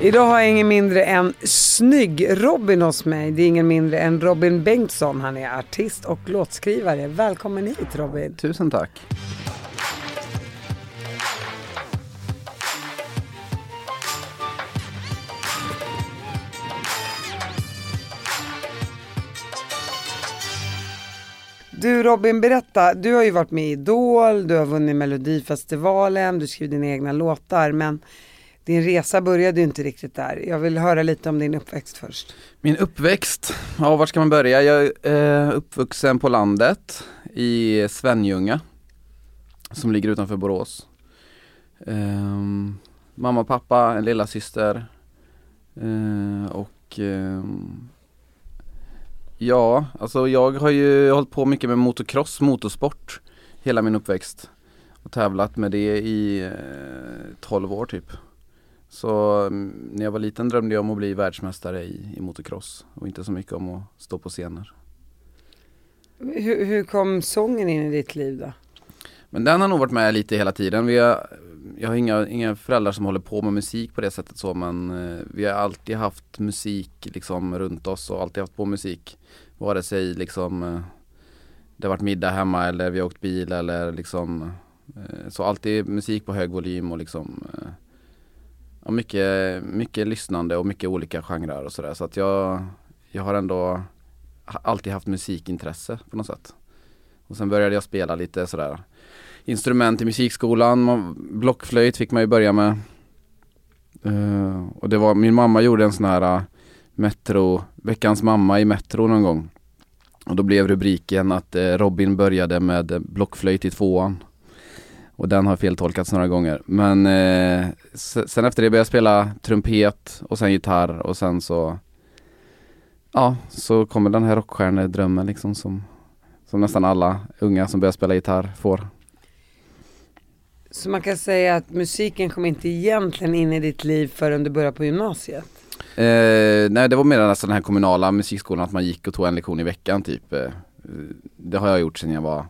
Idag har jag ingen mindre än snygg-Robin hos mig. Det är ingen mindre än Robin Bengtsson. Han är artist och låtskrivare. Välkommen hit Robin. Tusen tack. Du Robin, berätta. Du har ju varit med i Idol, du har vunnit Melodifestivalen, du skriver dina egna låtar. Men din resa började ju inte riktigt där. Jag vill höra lite om din uppväxt först. Min uppväxt, ja var ska man börja? Jag är eh, uppvuxen på landet i Svenljunga som ligger utanför Borås. Um, mamma, pappa, en lilla syster uh, och um, Ja, alltså jag har ju hållit på mycket med motocross, motorsport hela min uppväxt och tävlat med det i eh, 12 år typ. Så mm, när jag var liten drömde jag om att bli världsmästare i, i motocross och inte så mycket om att stå på scener. Hur, hur kom sången in i ditt liv då? Men den har nog varit med lite hela tiden. Vi har, jag har inga, inga föräldrar som håller på med musik på det sättet så men eh, vi har alltid haft musik liksom runt oss och alltid haft på musik. Vare sig liksom eh, det har varit middag hemma eller vi har åkt bil eller liksom eh, så alltid musik på hög volym och liksom ja, mycket, mycket lyssnande och mycket olika genrer och sådär så att jag, jag har ändå alltid haft musikintresse på något sätt. Och sen började jag spela lite sådär instrument i musikskolan, blockflöjt fick man ju börja med. Uh, och det var, min mamma gjorde en sån här eh, Metro, veckans mamma i Metro någon gång. Och då blev rubriken att eh, Robin började med blockflöjt i tvåan. Och den har feltolkats några gånger. Men eh, sen efter det började jag spela trumpet och sen gitarr och sen så Ja, så kommer den här rockstjärnedrömmen liksom som, som nästan alla unga som börjar spela gitarr får. Så man kan säga att musiken kom inte egentligen in i ditt liv förrän du började på gymnasiet? Eh, nej det var mer nästan den här kommunala musikskolan att man gick och tog en lektion i veckan typ. Eh, det har jag gjort sedan jag var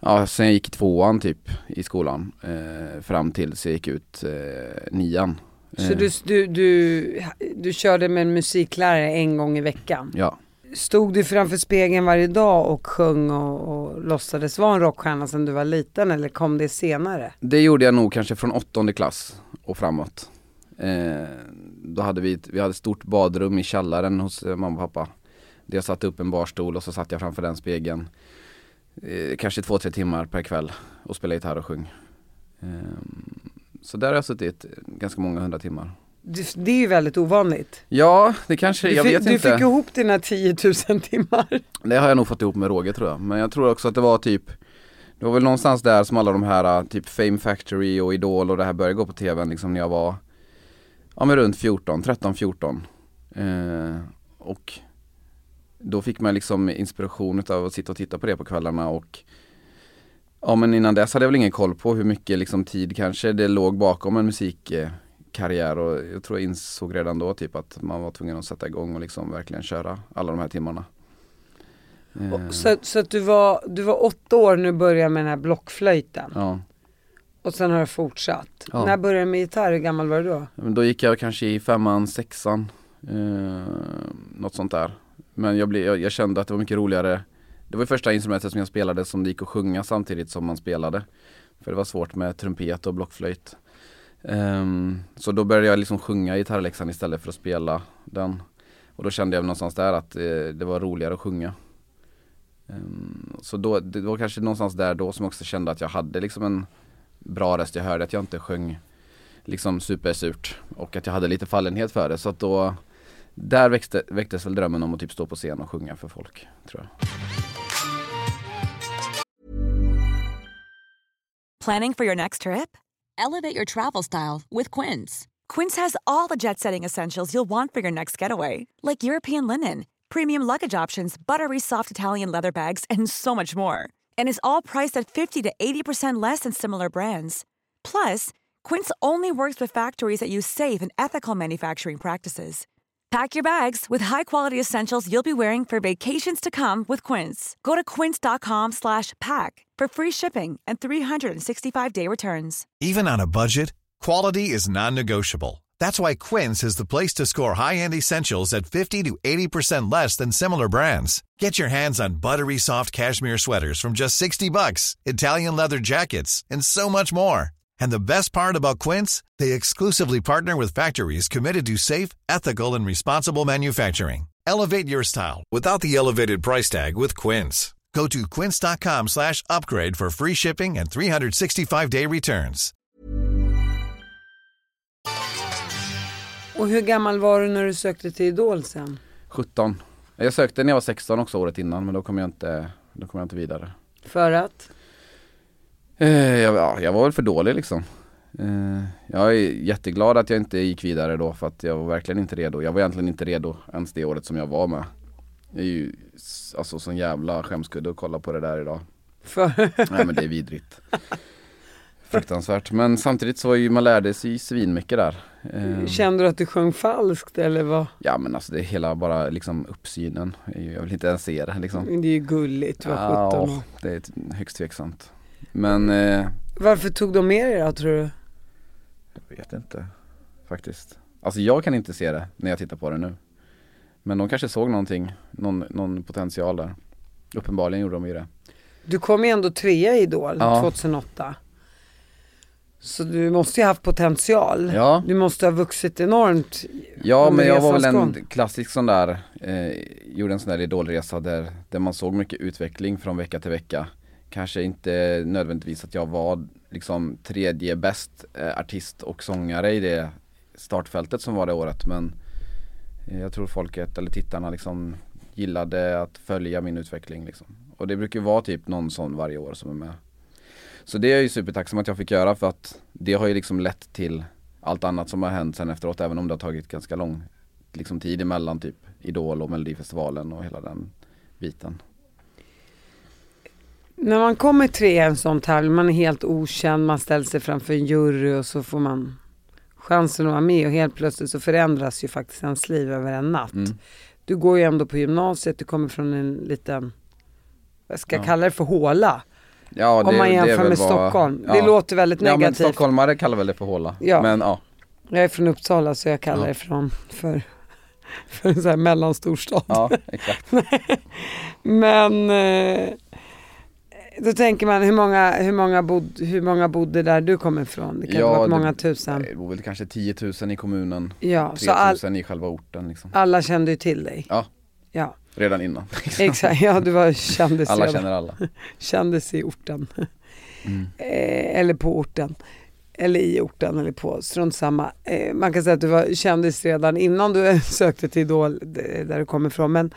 Ja, sen jag gick i tvåan typ i skolan eh, fram tills jag gick ut eh, nian. Så du, du, du, du körde med en musiklärare en gång i veckan? Ja. Stod du framför spegeln varje dag och sjöng och, och låtsades vara en rockstjärna sedan du var liten eller kom det senare? Det gjorde jag nog kanske från åttonde klass och framåt. Eh, då hade vi, vi hade ett stort badrum i källaren hos mamma och pappa. Där jag satte upp en barstol och så satt jag framför den spegeln. Eh, kanske två, tre timmar per kväll och spelade gitarr och sjöng. Eh, så där har jag suttit ganska många hundra timmar. Det är ju väldigt ovanligt. Ja, det kanske, jag fick, vet du inte. Du fick ihop dina 10 000 timmar. Det har jag nog fått ihop med råge tror jag. Men jag tror också att det var typ Det var väl någonstans där som alla de här typ Fame Factory och Idol och det här började gå på tvn liksom när jag var Ja men runt 14, 13, 14 eh, Och Då fick man liksom inspiration av att sitta och titta på det på kvällarna och Ja men innan dess hade jag väl ingen koll på hur mycket liksom tid kanske det låg bakom en musikkarriär och jag tror jag insåg redan då typ att man var tvungen att sätta igång och liksom verkligen köra alla de här timmarna. Eh. Så, så att du var, du var åtta år när du började med den här blockflöjten? Ja. Och sen har du fortsatt? Ja. När började du med gitarr? Hur gammal var du då? Men då gick jag kanske i femman, sexan, eh, något sånt där. Men jag, blev, jag, jag kände att det var mycket roligare det var första instrumentet som jag spelade som det gick att sjunga samtidigt som man spelade. För det var svårt med trumpet och blockflöjt. Um, så då började jag liksom sjunga gitarrläxan istället för att spela den. Och då kände jag någonstans där att eh, det var roligare att sjunga. Um, så då, det var kanske någonstans där då som jag också kände att jag hade liksom en bra röst. Jag hörde att jag inte sjöng liksom supersurt och att jag hade lite fallenhet för det. Så att då, där växte, väcktes väl drömmen om att typ stå på scen och sjunga för folk, tror jag. Planning for your next trip? Elevate your travel style with Quince. Quince has all the jet setting essentials you'll want for your next getaway, like European linen, premium luggage options, buttery soft Italian leather bags, and so much more. And is all priced at 50 to 80% less than similar brands. Plus, Quince only works with factories that use safe and ethical manufacturing practices. Pack your bags with high-quality essentials you'll be wearing for vacations to come with Quince. Go to quince.com slash pack for free shipping and 365-day returns. Even on a budget, quality is non-negotiable. That's why Quince is the place to score high-end essentials at 50 to 80% less than similar brands. Get your hands on buttery soft cashmere sweaters from just 60 bucks, Italian leather jackets, and so much more. And the best part about Quince, they exclusively partner with factories committed to safe, ethical, and responsible manufacturing. Elevate your style without the elevated price tag with Quince. Go to quince.com slash upgrade for free shipping and 365-day returns. Och hur gammal var du när du sökte till Idol sen? 17. Jag sökte när jag var 16 också året innan men då kom jag inte, då kom jag inte vidare. För att? Eh, jag, ja, jag var väl för dålig liksom. Eh, jag är jätteglad att jag inte gick vidare då för att jag var verkligen inte redo. Jag var egentligen inte redo ens det året som jag var med. Det är ju alltså sån jävla skämskudde att kolla på det där idag. För... Nej men det är vidrigt. Fruktansvärt. Men samtidigt så var ju, man lärde sig svinmycket där. Eh, Kände du att du sjöng falskt eller vad? Ja men alltså det är hela bara liksom uppsynen. Jag vill inte ens se det liksom. Det är ju gulligt, 17 Ja, det är högst tveksamt. Men eh, Varför tog de med dig då tror du? jag vet inte faktiskt. Alltså jag kan inte se det när jag tittar på det nu. Men de kanske såg någonting, någon, någon potential där. Uppenbarligen gjorde de ju det. Du kom ju ändå trea i Idol Ja. 2008. Så du måste ju haft potential. Ja. Du måste ha vuxit enormt. Ja men jag var väl resans en gång. klassisk sån där, eh, gjorde en sån där idolresa där, där man såg mycket utveckling från vecka till vecka. Kanske inte nödvändigtvis att jag var liksom tredje bäst eh, artist och sångare i det startfältet som var det året men eh, jag tror folket eller tittarna liksom gillade att följa min utveckling liksom. Och det brukar vara typ någon sån varje år som är med. Så det är jag ju supertacksam att jag fick göra för att det har ju liksom lett till allt annat som har hänt sen efteråt även om det har tagit ganska lång liksom, tid emellan typ Idol och Melodifestivalen och hela den biten. När man kommer trea i en sån tävling, man är helt okänd, man ställer sig framför en jury och så får man chansen att vara med och helt plötsligt så förändras ju faktiskt ens liv över en natt. Mm. Du går ju ändå på gymnasiet, du kommer från en liten, vad ska jag Ja. kalla det för håla? Ja, om man det är jämför med vad- Stockholm. Ja. Det låter väldigt Ja men negativt. stockholmare kallar väl det för håla. Ja. Men ja. Jag är från Uppsala så jag kallar Ja. det från, för, för en sån här mellanstorstad. Ja exakt. Men eh, då tänker man hur många, hur, många bod, hur många bodde där du kommer ifrån? Det kan Ja, det- många tusen. Det bor väl kanske 10 000 i kommunen. Ja, 3 så all, 000 i själva orten liksom. alla kände ju till dig. Ja. Ja, Redan innan. exakt. Ja, du var kändis Alla känner alla. Kändis i orten. Mm. Eh, eller på orten. Eller i orten eller på, strunt samma. Eh, man kan säga att du var kändis redan innan du sökte till Idol, där du kommer ifrån. Men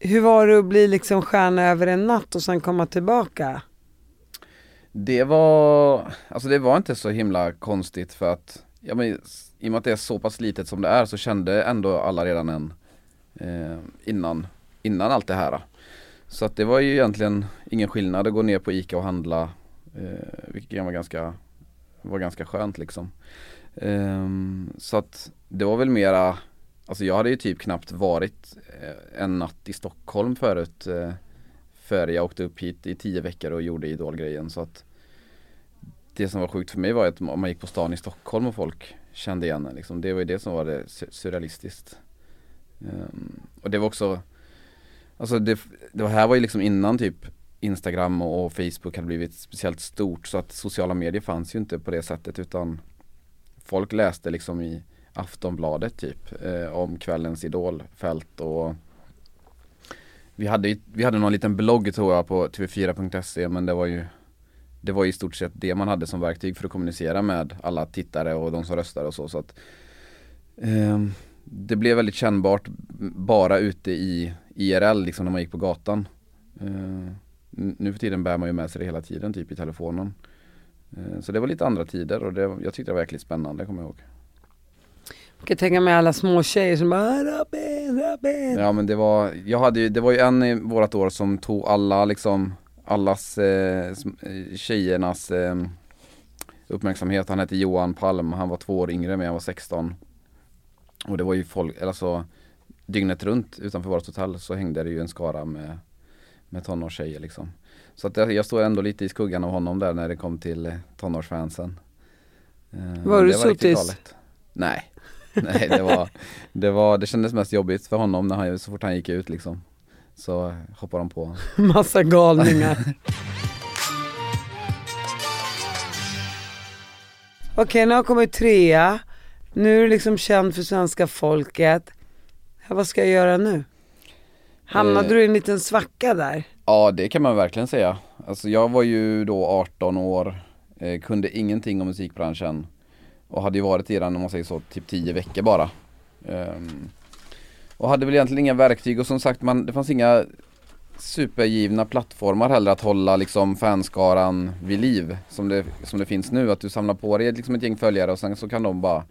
hur var det att bli liksom stjärna över en natt och sen komma tillbaka? Det var, alltså det var inte så himla konstigt för att, ja men i och med att det är så pass litet som det är så kände ändå alla redan en eh, innan, innan allt det här. Så att det var ju egentligen ingen skillnad att gå ner på ICA och handla, eh, vilket var ganska, var ganska skönt liksom. Eh, så att det var väl mera, alltså jag hade ju typ knappt varit eh, en natt i Stockholm förut eh, före jag åkte upp hit i tio veckor och gjorde idolgrejen så att det som var sjukt för mig var att om man gick på stan i Stockholm och folk kände igen en liksom, det var ju det som var det surrealistiskt. Ehm, och det var också, alltså det, det här var ju liksom innan typ Instagram och, och Facebook hade blivit speciellt stort så att sociala medier fanns ju inte på det sättet utan folk läste liksom i Aftonbladet typ eh, om kvällens idolfält. Och vi hade, vi hade någon liten blogg tror jag på tv4.se men det var ju Det var i stort sett det man hade som verktyg för att kommunicera med alla tittare och de som röstade och så. Så att eh, Det blev väldigt kännbart bara ute i IRL liksom när man gick på gatan. Eh, Nu för tiden bär man ju med sig det hela tiden typ i telefonen. Eh, Så det var lite andra tider och det, jag tyckte det var verkligen spännande kommer jag ihåg. Jag kan tänka mig alla små tjejer som bara "Ah, Robin, Robin. Ja men det var, jag hade ju, det var ju en i vårat år som tog alla liksom, allas eh, eh, tjejernas eh, uppmärksamhet. Han hette Johan Palm, han var två år yngre men jag var 16. Och det var ju folk, alltså dygnet runt utanför vårt hotell så hängde det ju en skara med, med tonårstjejer liksom. Så att jag, jag står ändå lite i skuggan av honom där när det kom till eh, tonårsfansen. Eh, Var du sotis? Nej, Nej det var, det var, det kändes mest jobbigt för honom när han, så fort han gick ut liksom. Så hoppade de på. Massa galningar. Okej, nu har jag kommit trea. Nu är du liksom känd för svenska folket. Vad ska jag göra nu? Hamnade Eh. du i en liten svacka där? Ja det kan man verkligen säga. Alltså jag var ju då 18 år, eh, kunde ingenting om musikbranschen och hade ju varit i den om man säger så, typ 10 veckor bara. Um, och hade väl egentligen inga verktyg och som sagt man, det fanns inga supergivna plattformar heller att hålla liksom fanskaran vid liv som det, som det finns nu. Att du samlar på dig liksom ett gäng följare och sen så kan de bara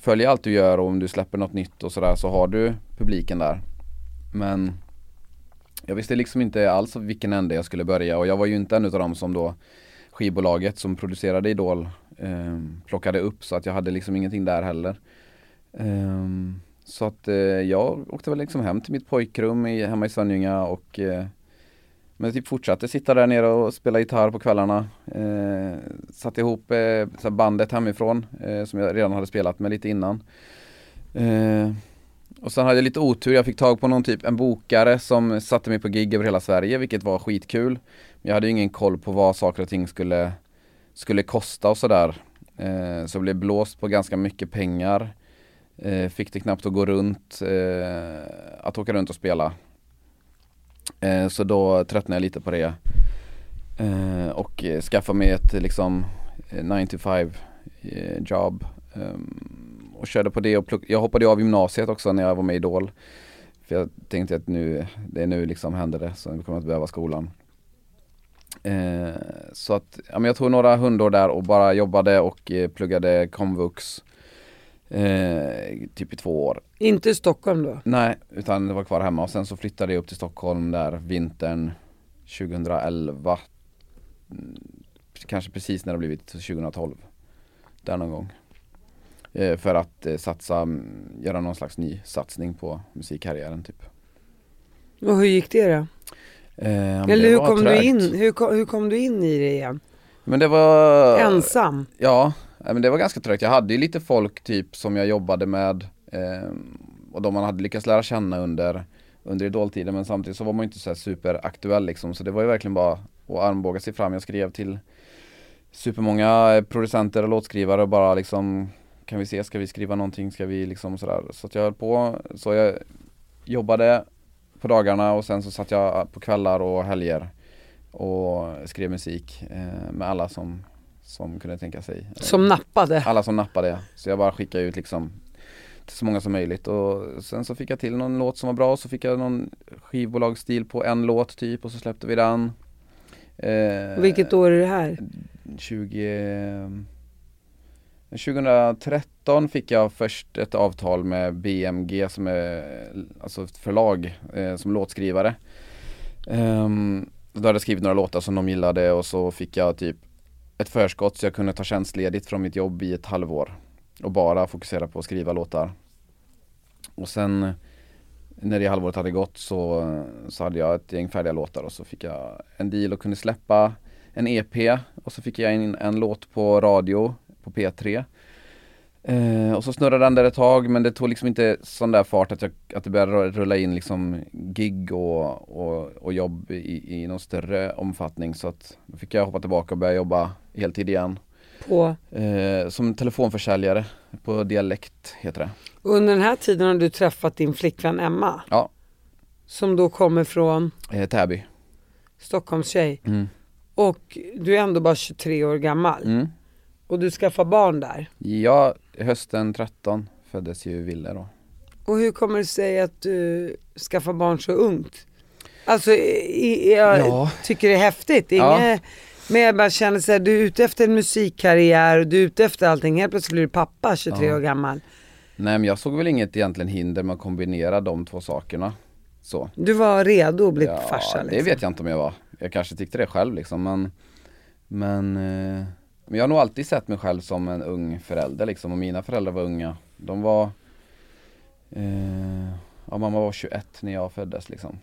följa allt du gör och om du släpper något nytt och sådär så har du publiken där. Men jag visste liksom inte alls vilken ände jag skulle börja och jag var ju inte en utav dem som då skivbolaget som producerade Idol eh, plockade upp så att jag hade liksom ingenting där heller. Eh, så att eh, jag åkte väl liksom hem till mitt pojkrum i, hemma i Sönjunga och eh, men typ fortsatte sitta där nere och spela gitarr på kvällarna. Eh, satte ihop eh, bandet hemifrån eh, som jag redan hade spelat med lite innan. Eh, och sen hade jag lite otur, jag fick tag på någon typ, en bokare som satte mig på gig över hela Sverige vilket var skitkul. Men jag hade ju ingen koll på vad saker och ting skulle, skulle kosta och sådär. Eh, så jag blev blåst på ganska mycket pengar. Eh, fick det knappt att gå runt, eh, att åka runt och spela. Eh, så då tröttnade jag lite på det. Eh, och skaffade mig ett liksom eh, 9 to 5 eh, jobb. Ehm, och körde på det och pluck- jag hoppade av gymnasiet också när jag var med i Idol. För jag tänkte att nu, det är nu liksom händer det, så vi kommer att behöva skolan. Eh, så att, ja men jag tog några hundår där och bara jobbade och eh, pluggade komvux. Eh, typ i två år. Inte i Stockholm då? Nej, utan det var kvar hemma och sen så flyttade jag upp till Stockholm där vintern 2011 Mm, Kanske precis när det blivit 2012 Där någon gång eh, För att eh, satsa, mm, göra någon slags ny satsning på musikkarriären typ Och hur gick det då? Eh, Eller hur kom, du in, hur, kom, hur kom du in i det igen? Men det var Ensam? Ja, nej, men det var ganska trögt. Jag hade ju lite folk typ som jag jobbade med eh, och de man hade lyckats lära känna under, under idoltiden men samtidigt så var man ju inte så superaktuell liksom så det var ju verkligen bara att armbåga sig fram. Jag skrev till supermånga eh, producenter och låtskrivare och bara liksom kan vi se, ska vi skriva någonting, ska vi liksom sådär. Så att jag höll på, så jag jobbade på dagarna och sen så satt jag på kvällar och helger och skrev musik eh, med alla som, som kunde tänka sig. Som nappade? alla som nappade. Så jag bara skickade ut liksom till så många som möjligt och sen så fick jag till någon låt som var bra så fick jag någon skivbolagsstil på en låt typ och så släppte vi den. Eh, Vilket år är det här? 20 2013 fick jag först ett avtal med BMG som är alltså ett förlag eh, som låtskrivare. Um, då hade jag skrivit några låtar som de gillade och så fick jag typ ett förskott så jag kunde ta tjänstledigt från mitt jobb i ett halvår och bara fokusera på att skriva låtar. Och sen när det halvåret hade gått så, så hade jag ett gäng färdiga låtar och så fick jag en deal och kunde släppa en EP och så fick jag in en låt på radio på P3. Eh, och så snurrade den där ett tag men det tog liksom inte sån där fart att, jag, att det började rulla in liksom gig och, och, och jobb i, i någon större omfattning så att då fick jag hoppa tillbaka och börja jobba heltid igen. På, Eh, som telefonförsäljare på Dialekt heter det. under den här tiden har du träffat din flickvän Emma? Ja. Som då kommer från Eh, Täby. Stockholms tjej. Mm. Och du är ändå bara 23 år gammal. Mm. Och du skaffar barn där. Ja, hösten 13 föddes ju Ville då. Och hur kommer det sig att du skaffar barn så ungt? Alltså jag Ja. tycker det är häftigt. Är Ja. men jag bara känner så här, du är ute efter en musikkarriär och du är ute efter allting. Helt plötsligt blir du pappa 23 Ja. år gammal. Nej men jag såg väl inget egentligen hinder med att kombinera de två sakerna. Så. Du var redo att bli Ja, farsa liksom. det vet jag inte om jag var. Jag kanske tyckte det själv liksom men Men, eh, men jag har nog alltid sett mig själv som en ung förälder liksom och mina föräldrar var unga. De var eh, Ja mamma var 21 när jag föddes liksom.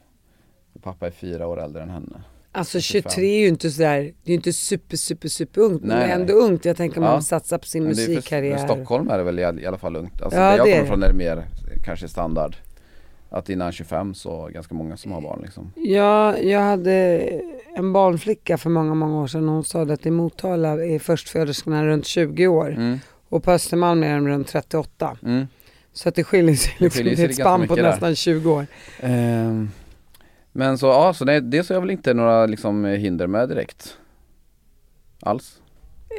Och pappa är fyra år äldre än henne. Alltså 25. 23 är ju inte sådär, det är ju inte super super super ungt men Nej, är nej. ändå ungt. Jag tänker om Ja. man satsar på sin är musikkarriär. för Stockholm är det väl i, all- i alla fall lugnt. Alltså Ja, där jag är kommer det. från är det mer kanske standard. Att innan 25 så ganska många som har barn liksom. Ja, jag hade en barnflicka för många, många år sedan och hon sa att i Motala är förstföderskorna runt 20 år Mm, och på Östermalm är de runt 38. mm. Så att det skiljer sig liksom, skiljer det är ett spann på där. nästan 20 år. Ehm, men så ja, så det, det så jag väl inte några liksom hinder med direkt. Alls.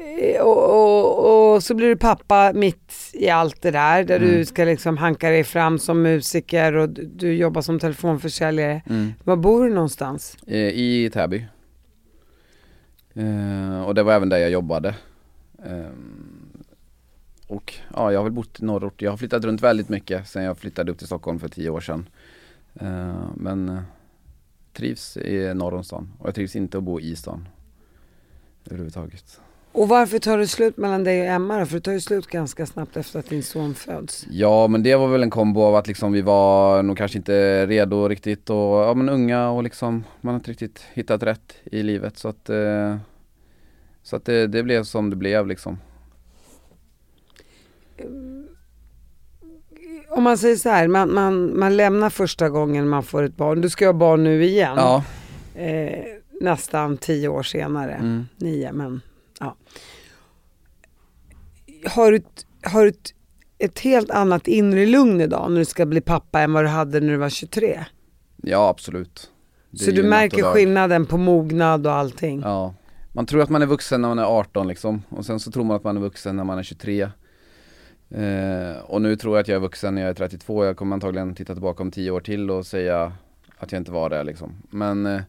Eh, Och, och, och så blir du pappa mitt i allt det där där du Mm. ska liksom hanka dig fram som musiker och du, du jobbar som telefonförsäljare. Mm. Var bor du någonstans? Eh, I Täby. Eh, och det var även där jag jobbade. Ehm, och ja, jag har väl bott i norrort. Jag har flyttat runt väldigt mycket sen jag flyttade upp till Stockholm för tio år sedan. Eh, men eh, trivs i norr om stan och jag trivs inte att bo i stan. Överhuvudtaget. Och varför tar det slut mellan dig och Emma då? För det tar ju slut ganska snabbt efter att din son föds. Ja men det var väl en kombo av att liksom vi var nog kanske inte redo riktigt och ja men unga och liksom man har inte riktigt hittat rätt i livet så att eh, Så att det, det blev som det blev liksom. Om man säger så här, man, man, man lämnar första gången man får ett barn. Du ska ha barn nu igen. Ja. Eh, nästan tio år senare. Mm. Nio, men ja. Har du, har du ett, ett helt annat inre lugn idag när du ska bli pappa än vad du hade när du var 23? Ja absolut. Det Så du märker skillnaden på mognad och allting? Ja. Man tror att man är vuxen när man är 18 liksom och sen så tror man att man är vuxen när man är 23 eh, Och nu tror jag att jag är vuxen när jag är 32, jag kommer antagligen titta tillbaka om 10 år till och säga att jag inte var det liksom Men eh,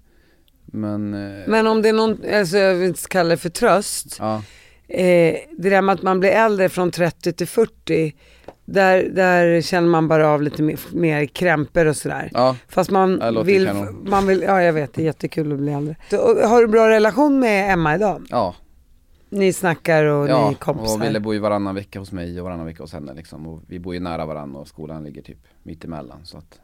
Men, eh, Men om det är någon, alltså jag vill inte kalla det för tröst. ja, Eh, det där med att man blir äldre från 30 till 40. Där, där känner man bara av lite mer, mer krämpor och sådär. ja, Fast man vill, man vill, ja jag vet det är jättekul att bli äldre. Så, har du bra relation med Emma idag? ja, Ni snackar och ni är ja kompisar? och Ville bor ju varannan vecka hos mig och varannan vecka hos henne liksom och vi bor ju nära varandra och skolan ligger typ mitt emellan så att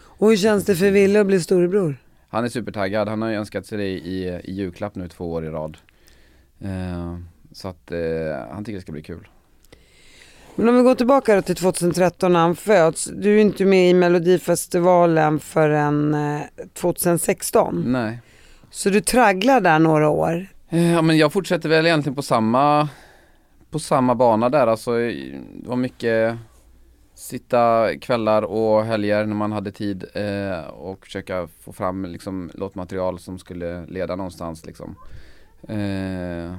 Och hur känns det för Ville att bli storebror? Han är supertaggad, han har ju önskat sig det i, i julklapp nu två år i rad eh, Så att eh, han tycker det ska bli kul Men om vi går tillbaka till 2013 när han föds. Du är inte med i Melodifestivalen förrän eh, 2016. Nej Så du tragglar där några år. Eh, Ja men jag fortsätter väl egentligen på samma På samma bana där alltså Det var mycket sitta kvällar och helger när man hade tid eh, och försöka få fram liksom låtmaterial som skulle leda någonstans liksom. Eh,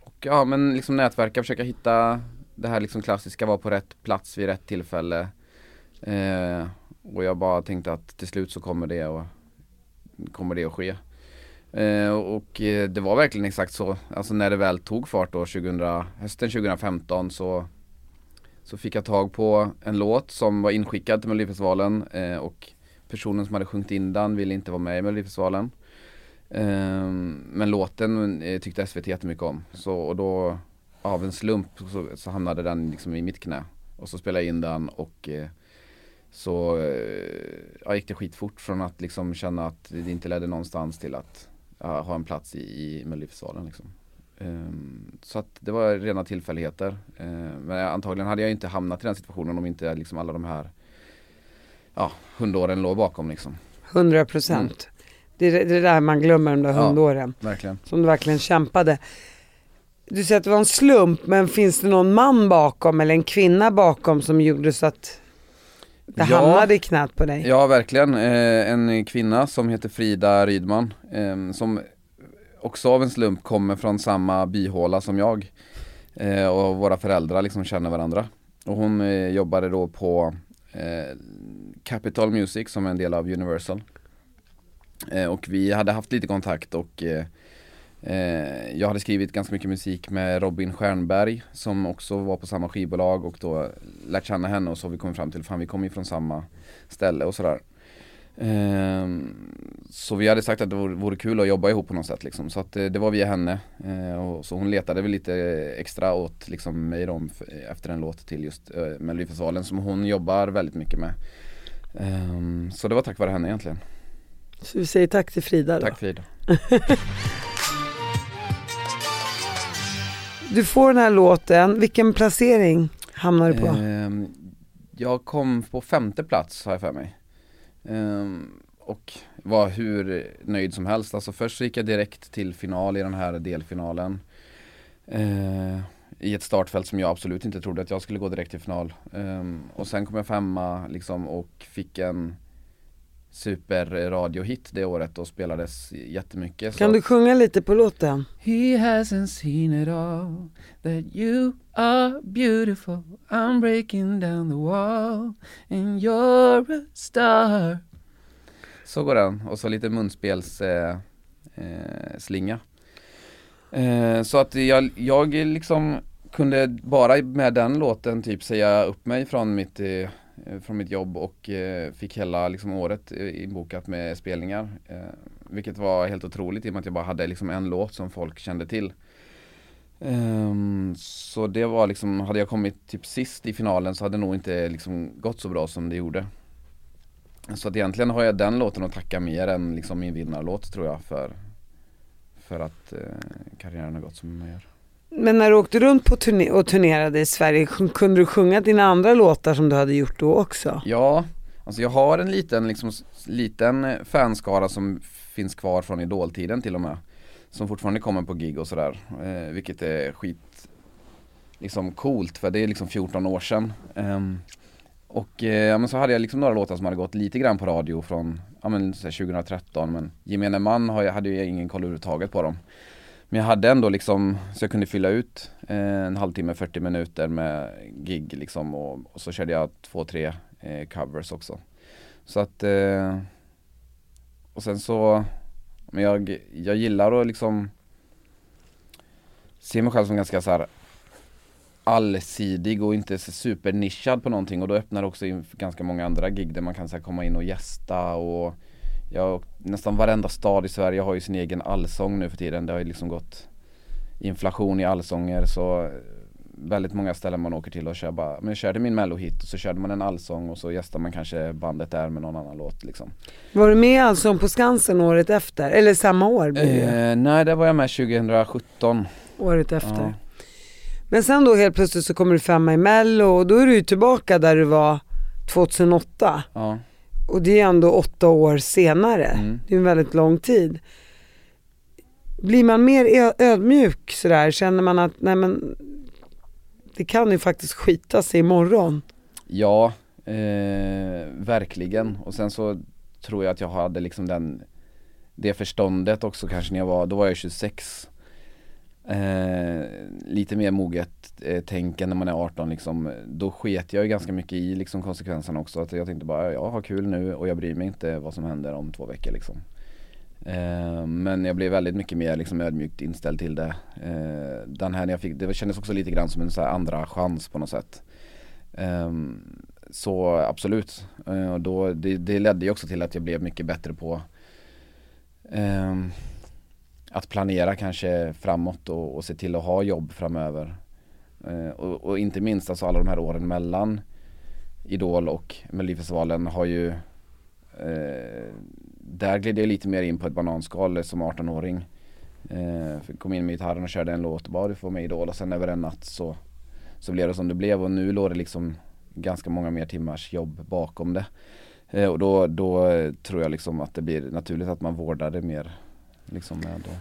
Och ja men liksom nätverka, försöka hitta det här liksom klassiska, vara på rätt plats vid rätt tillfälle. Eh, Och jag bara tänkte att till slut så kommer det och kommer det att ske. Eh, och eh, det var verkligen exakt så, alltså när det väl tog fart då 2000, hösten 2015 så så fick jag tag på en låt som var inskickad till Melodifestivalen eh, och personen som hade sjungit in den ville inte vara med i Melodifestivalen eh, Men låten eh, tyckte SVT jättemycket om, så och då av en slump så, så hamnade den liksom i mitt knä och så spelade jag in den och eh, så eh, ja, gick det skitfort från att liksom känna att det inte ledde någonstans till att ja, ha en plats i, i Melodifestivalen liksom. Ehm, så att det var rena tillfälligheter. Ehm, men antagligen hade jag inte hamnat i den situationen om inte liksom alla de här ja, hundåren låg bakom liksom. 100 procent. Det, är det där man glömmer de där Ja. hundåren. Verkligen. Som du verkligen kämpade. Du säger att det var en slump, men finns det någon man bakom eller en kvinna bakom som gjorde så att det Ja. hamnade i knät på dig? Ja verkligen, eh, en kvinna som heter Frida Rydman eh, som också av en slump kommer från samma byhåla som jag. Eh, och våra föräldrar liksom känner varandra. Och hon eh, jobbade då på eh, Capital Music som är en del av Universal. Eh, och vi hade haft lite kontakt och eh, Eh, jag hade skrivit ganska mycket musik med Robin Stjernberg som också var på samma skivbolag och då lärt känna henne och så har vi kommit fram till, fan vi kommer ju från samma ställe och sådär. Ehm, så vi hade sagt att det vore, kul att jobba ihop på något sätt liksom. Så att eh, det var via henne. Eh, och så hon letade väl lite extra åt liksom mig då, efter en låt till just eh, Melodifestivalen som hon jobbar väldigt mycket med. Ehm, så det var tack vare henne egentligen. Så vi säger tack till Frida då. Tack Frida. Du får den här låten, vilken placering hamnar du på? Ehm, jag kom på femte plats har jag för mig. Um, och var hur nöjd som helst. Alltså först så gick jag direkt till final i den här delfinalen. Uh, I ett startfält som jag absolut inte trodde att jag skulle gå direkt till final. Um, och sen kom jag femma liksom och fick en superradiohit det året och spelades jättemycket. Kan så- du sjunga lite på låten? He hasn't seen it all That you are beautiful I'm breaking down the wall And you're a star Så går den och så lite munspels eh, eh, slinga eh, Så att jag, jag liksom kunde bara med den låten typ säga upp mig från mitt eh, Eh, från mitt jobb och eh, fick hela liksom, året eh, inbokat med spelningar. Vilket var helt otroligt i och med att jag bara hade liksom en låt som folk kände till. Um, så det var liksom, hade jag kommit typ sist i finalen så hade det nog inte liksom gått så bra som det gjorde. Så att egentligen har jag den låten att tacka mer än liksom min vinnarlåt tror jag för, för att eh, karriären har gått som den gör. Men när du åkte runt på turné och turnerade i Sverige, kunde du sjunga dina andra låtar som du hade gjort då också? Ja, alltså jag har en liten, liksom, liten eh, fanskara som finns kvar från idoltiden till och med. Som fortfarande kommer på gig och sådär, eh, vilket är skit liksom coolt för det är liksom 14 år sedan. Ehm, och eh, men så hade jag liksom några låtar som hade gått lite grann på radio från ja, men, så här 2013 men gemene man har, jag hade ju ingen koll överhuvudtaget på dem. Men jag hade ändå liksom, så jag kunde fylla ut eh, en halvtimme, 40 minuter med gig liksom och, och så körde jag två, tre eh, covers också. Så att, eh, och sen så, men jag, jag gillar att liksom se mig själv som ganska så här allsidig och inte supernischad på någonting och då öppnar det också in för ganska många andra gig där man kan så här, komma in och gästa och jag, nästan varenda stad i Sverige har ju sin egen allsång nu för tiden. Det har ju liksom gått inflation i allsånger så eh, väldigt många ställen man åker till och kör bara, men jag körde min mellohit och så körde man en allsång och så gästar man kanske bandet där med någon annan låt liksom. Var du med i Allsång på Skansen året efter? Eller samma år Eh, nej, där var jag med 2017. Året efter. Ja. Men sen då helt plötsligt så kommer du femma i mello och då är du ju tillbaka där du var 2008. Ja. Och det är ändå åtta år senare. Mm. Det är en väldigt lång tid. Blir man mer ödmjuk sådär? Känner man att nej men det kan ju faktiskt skita sig imorgon. Ja, eh, verkligen. Och sen så tror jag att jag hade liksom den Det förståndet också kanske när jag var, då var jag 26 eh, Lite mer moget eh, tänk än när man är 18 liksom. Då sket jag ju ganska mycket i liksom konsekvenserna också. Att jag tänkte bara jag har kul nu och jag bryr mig inte vad som händer om två veckor liksom. Eh, Men jag blev väldigt mycket mer liksom ödmjukt inställd till det. Eh, Den här när jag fick, det kändes också lite grann som en så här andra chans på något sätt. Eh, så absolut, eh, och då, det, det ledde ju också till att jag blev mycket bättre på eh, att planera kanske framåt och, och se till att ha jobb framöver. Eh, och, och inte minst alltså alla de här åren mellan Idol och Melodifestivalen har ju eh, Där gled jag lite mer in på ett bananskal som 18-åring. Eh, kom in med gitarren och körde en låt och bara du får med Idol och sen över en natt så så blev det som det blev och nu låg det liksom ganska många mer timmars jobb bakom det. Eh, och då, då tror jag liksom att det blir naturligt att man vårdar det mer liksom med eh,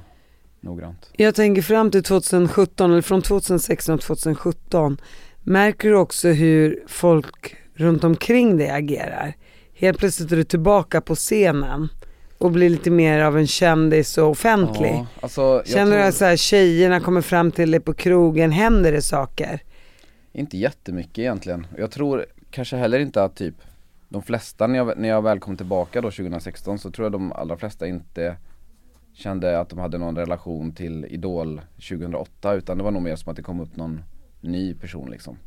noggrant. Jag tänker fram till 2017, eller från 2016 till 2017, märker du också hur folk runt omkring dig agerar? Helt plötsligt är du tillbaka på scenen och blir lite mer av en kändis och offentlig. Ja, alltså, Känner du tror- att så här, tjejerna kommer fram till dig på krogen, händer det saker? Inte jättemycket egentligen. Jag tror kanske heller inte att typ de flesta när jag, när jag väl kom tillbaka då 2016 så tror jag de allra flesta inte kände att de hade någon relation till Idol 2008 utan det var nog mer som att det kom upp någon ny person liksom.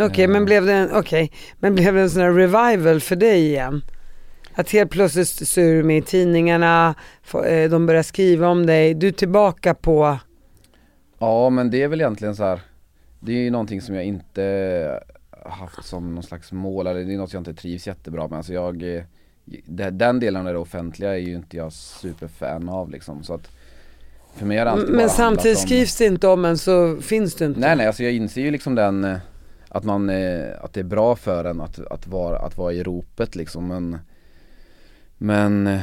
Okej, Eh. men blev det en, okej, men blev det en sån här revival för dig igen? Att helt plötsligt så är du med i tidningarna, eh, de börjar skriva om dig, du är tillbaka på, Ja men det är väl egentligen så här. Det är ju någonting som jag inte haft som någon slags mål eller det är något jag inte trivs jättebra med. Alltså jag, eh, den delen av det offentliga är ju inte jag superfan av liksom så att för mig har det alltid Men samtidigt om- skrivs det inte om en så finns det inte. Nej nej, alltså jag inser ju liksom den eh, att man, eh, att det är bra för en att, att, vara, att vara i ropet liksom men Men eh,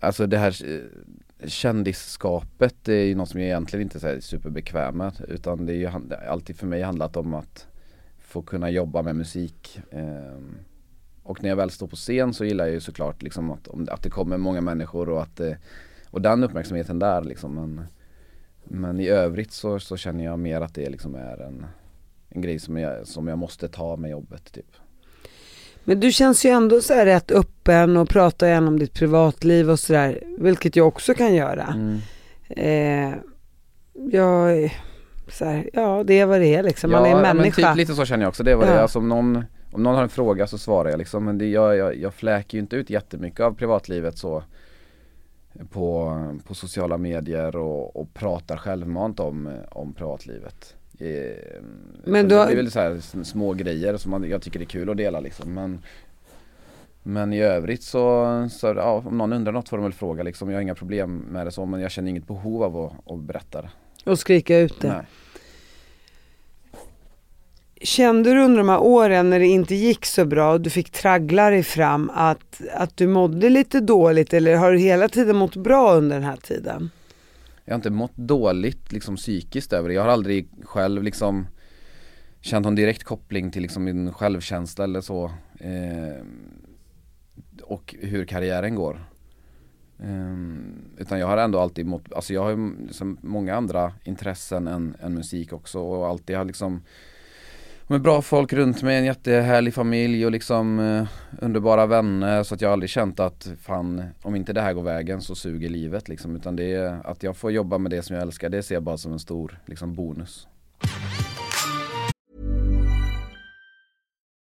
Alltså det här eh, kändisskapet är ju något som jag egentligen inte är superbekväm med utan det är ju alltid för mig handlat om att få kunna jobba med musik Ehm, Och när jag väl står på scen så gillar jag ju såklart liksom att, att det kommer många människor och att eh, Och den uppmärksamheten där liksom men Men i övrigt så, så känner jag mer att det liksom är en En grej som jag, som jag måste ta med jobbet typ Men du känns ju ändå så här rätt öppen och pratar gärna om ditt privatliv och sådär. Vilket jag också kan göra. Mm. Eh, jag, så här, ja det är vad det är liksom. Man är en ja, men människa. typ lite så känner jag också, det var Ja. det, alltså om någon Om någon har en fråga så svarar jag liksom men det, jag, jag, jag fläker ju inte ut jättemycket av privatlivet så På, på sociala medier och, och pratar självmant om, om privatlivet eh, Men då- Det blir väl så här små grejer som man, jag tycker det är kul att dela liksom men Men i övrigt så, så ja, om någon undrar något får de väl fråga liksom Jag har inga problem med det så men jag känner inget behov av att, att berätta det Och skrika ut det. Nej. Kände du under de här åren när det inte gick så bra och du fick traggla dig fram att, att du mådde lite dåligt eller har du hela tiden mått bra under den här tiden? Jag har inte mått dåligt liksom psykiskt över det. Jag har aldrig själv liksom känt någon direkt koppling till liksom min självkänsla eller så. Eh, och hur karriären går. Um, utan jag har ändå alltid mått, alltså jag har ju liksom många andra intressen än, än musik också och alltid har liksom med bra folk runt mig, en jättehärlig familj och liksom eh, underbara vänner så att jag har aldrig känt att fan om inte det här går vägen så suger livet liksom utan det är att jag får jobba med det som jag älskar det ser jag bara som en stor liksom bonus.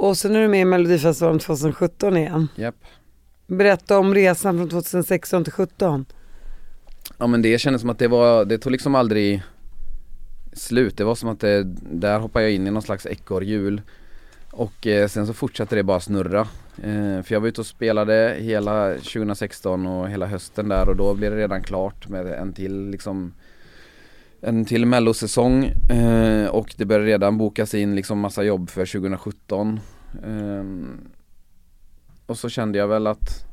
Och sen är du med i Melodifestivalen 2017 igen. Japp. Berätta om resan från 2016 till 2017. Ja men det kändes som att det var, det tog liksom aldrig slut. Det var som att det, där hoppade jag in i någon slags ekorrhjul. Och eh, sen så fortsatte det bara snurra. Eh, för jag var ute och spelade hela 2016 och hela hösten där och då blev det redan klart med en till liksom en till mellosäsong eh, och det började redan bokas in liksom massa jobb för 2017. Eh, och så kände jag väl att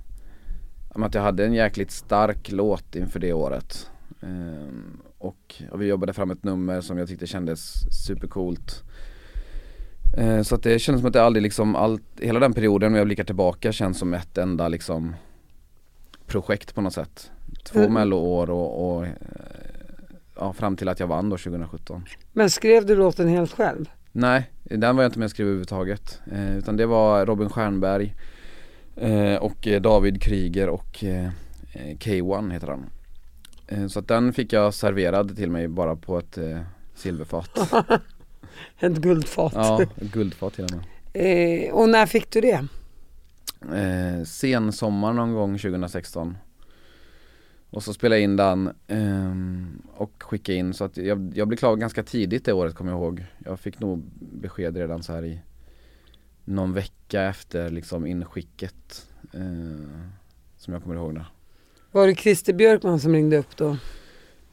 att jag hade en jäkligt stark låt inför det året. Ehm, och, och vi jobbade fram ett nummer som jag tyckte kändes supercoolt. Ehm, så att det kändes som att det aldrig liksom, allt, hela den perioden när jag blickar tillbaka känns som ett enda liksom projekt på något sätt. Två Mm. melloår och, och eh, ja, fram till att jag vann då 2017. Men skrev du låten helt själv? Nej, den var jag inte med och skrev överhuvudtaget. Eh, utan det var Robin Stjernberg eh, och eh, David Kryger och eh, eh, K1 heter han. Eh, så att den fick jag serverad till mig bara på ett silverfat. Ett guldfat. ja, ett guldfat till och med. Och när fick du det? Eh, sen sommar någon gång 2016. Och så spelade jag in den ehm, och skickade in så att jag, jag blev klar ganska tidigt det året kommer jag ihåg. Jag fick nog besked redan så här i någon vecka efter liksom inskicket. Eh, som jag kommer ihåg det. Var det Christer Björkman som ringde upp då?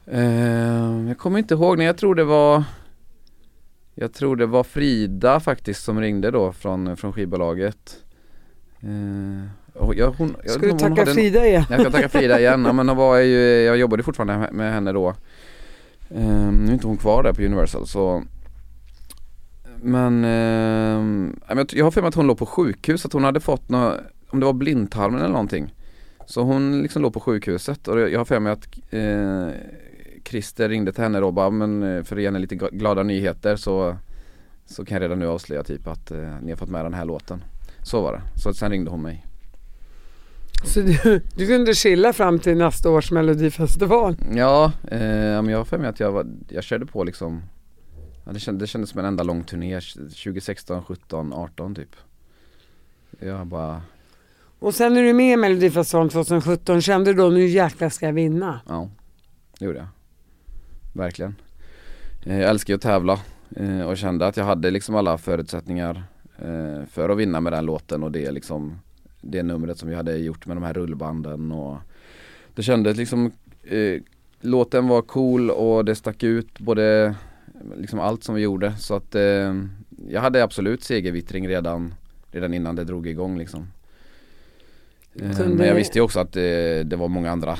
Eh, jag kommer inte ihåg, nej jag tror det var Jag tror det var Frida faktiskt som ringde då från, från skivbolaget och jag, hon, jag, Ska du tacka hade Frida igen? Jag ska tacka Frida igen, ja, men var ju, jag jobbade fortfarande med- henne då. Ehm, Nu är inte hon kvar där på Universal så Men men jag- jag har för mig att hon låg på sjukhus, att hon hade fått nå om det var blindtarmen eller någonting. Så hon liksom låg på sjukhuset och jag har för mig att eh, Christer ringde till henne då bara, men eh, för att ge henne lite gla- glada nyheter så Så kan jag redan nu avslöja typ att eh, ni har fått med den här låten. Så var det, så sen ringde hon mig Så du, du kunde chilla fram till nästa års melodifestival? Ja, eh, men jag har för mig att jag, var, jag körde på liksom ja, det, kändes, det kändes som en enda lång turné 2016, 17, 18 typ Jag bara, Och sen är du med i Melodifestivalen 2017, kände du då nu jäklar ska jag vinna? ja Det gjorde jag Verkligen eh, Jag älskar ju att tävla eh, och kände att jag hade liksom alla förutsättningar eh, för att vinna med den låten och det liksom Det numret som vi hade gjort med de här rullbanden och Det kändes liksom eh, Låten var cool och det stack ut både liksom allt som vi gjorde. Så att eh, jag hade absolut segervittring redan redan innan det drog igång liksom. Eh, Men jag visste ju också att det, det var många andra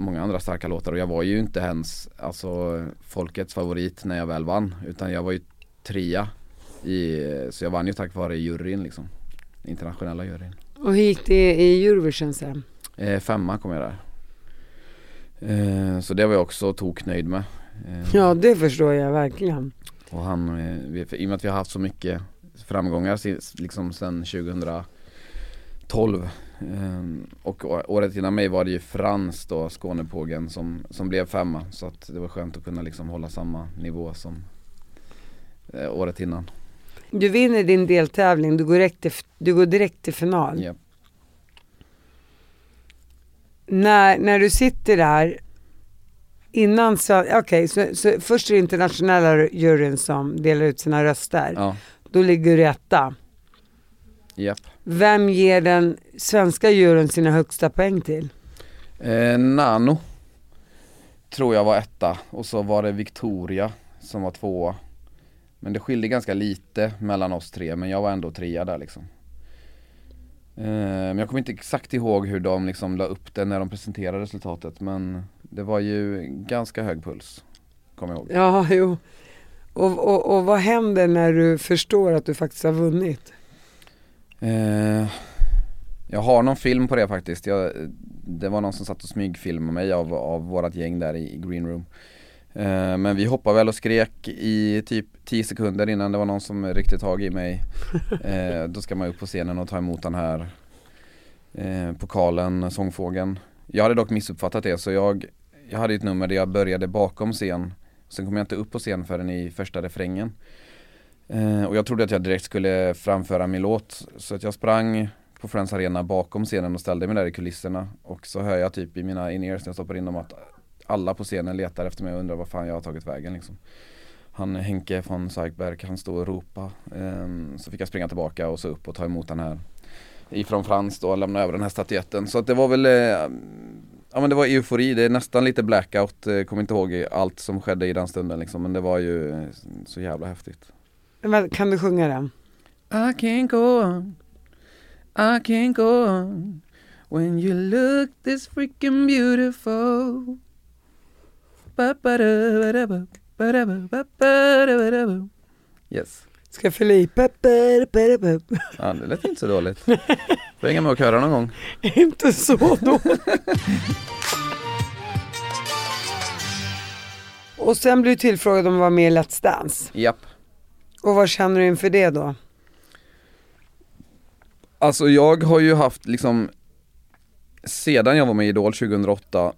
Många andra starka låtar och jag var ju inte ens alltså folkets favorit när jag väl vann utan jag var ju trea i, så jag vann ju tack vare juryn liksom. Internationella juryn Och hur gick det i Eurovision sen? eh, Femma kom jag där eh, Så det var jag också toknöjd med eh, Ja det förstår jag verkligen. Och han, eh, vi- i och med att vi har haft så mycket framgångar liksom sen 2012 eh, Och året innan mig var det ju Frans då, Skånepågen som, som blev femma Så att det var skönt att kunna liksom hålla samma nivå som eh, året innan Du vinner din deltävling, du går direkt till, du går direkt till final. ja. När, när du sitter där innan så, okej så, så först är det internationella juryn som delar ut sina röster. ja, Då ligger du etta. japp Vem ger den svenska juryn sina högsta poäng till? eh, Nano Tror jag var etta och så var det Victoria som var tvåa Men det skilde ganska lite mellan oss tre men jag var ändå trea där liksom Eh, Men jag kommer inte exakt ihåg hur de liksom la upp det när de presenterade resultatet men det var ju ganska hög puls Kommer jag ihåg Ja, jo. Och, och, och vad händer när du förstår att du faktiskt har vunnit? Eh, Jag har någon film på det faktiskt. Jag, det var någon som satt och smygfilmade mig av, av vårat gäng där i, i green room. Eh, men vi hoppade väl och skrek i typ 10 sekunder innan det var någon som ryckte tag i mig. Eh, då ska man upp på scenen och ta emot den här eh, pokalen, sångfågeln. Jag hade dock missuppfattat det så jag, jag hade ett nummer där jag började bakom scen. Sen kom jag inte upp på scen förrän i första refrängen. Och jag trodde att jag direkt skulle framföra min låt så att jag sprang på Friends Arena bakom scenen och ställde mig där i kulisserna och så hör jag typ i mina in-ears när jag stoppar in dem att alla på scenen letar efter mig och undrar vad fan jag har tagit vägen liksom. Han Henke von Sarkberg, han stod och ropa Ehm, Så fick jag springa tillbaka och så upp och ta emot den här Ifrån Frans då och lämna över den här statyetten så att det var väl eh, Ja men det var eufori, det är nästan lite blackout, eh, kommer inte ihåg allt som skedde i den stunden liksom men det var ju eh, så jävla häftigt Kan du sjunga den? I can't go on, I can't go on When you look this freaking beautiful. Yes, Ska pepper. ja, det lät inte så dåligt Får hänga med och köra någon gång Inte så då. Och sen blir du tillfrågad om att vara med i Let's Dance. Japp Och vad känner du inför det då? Alltså jag har ju haft liksom Sedan jag var med i Idol 2008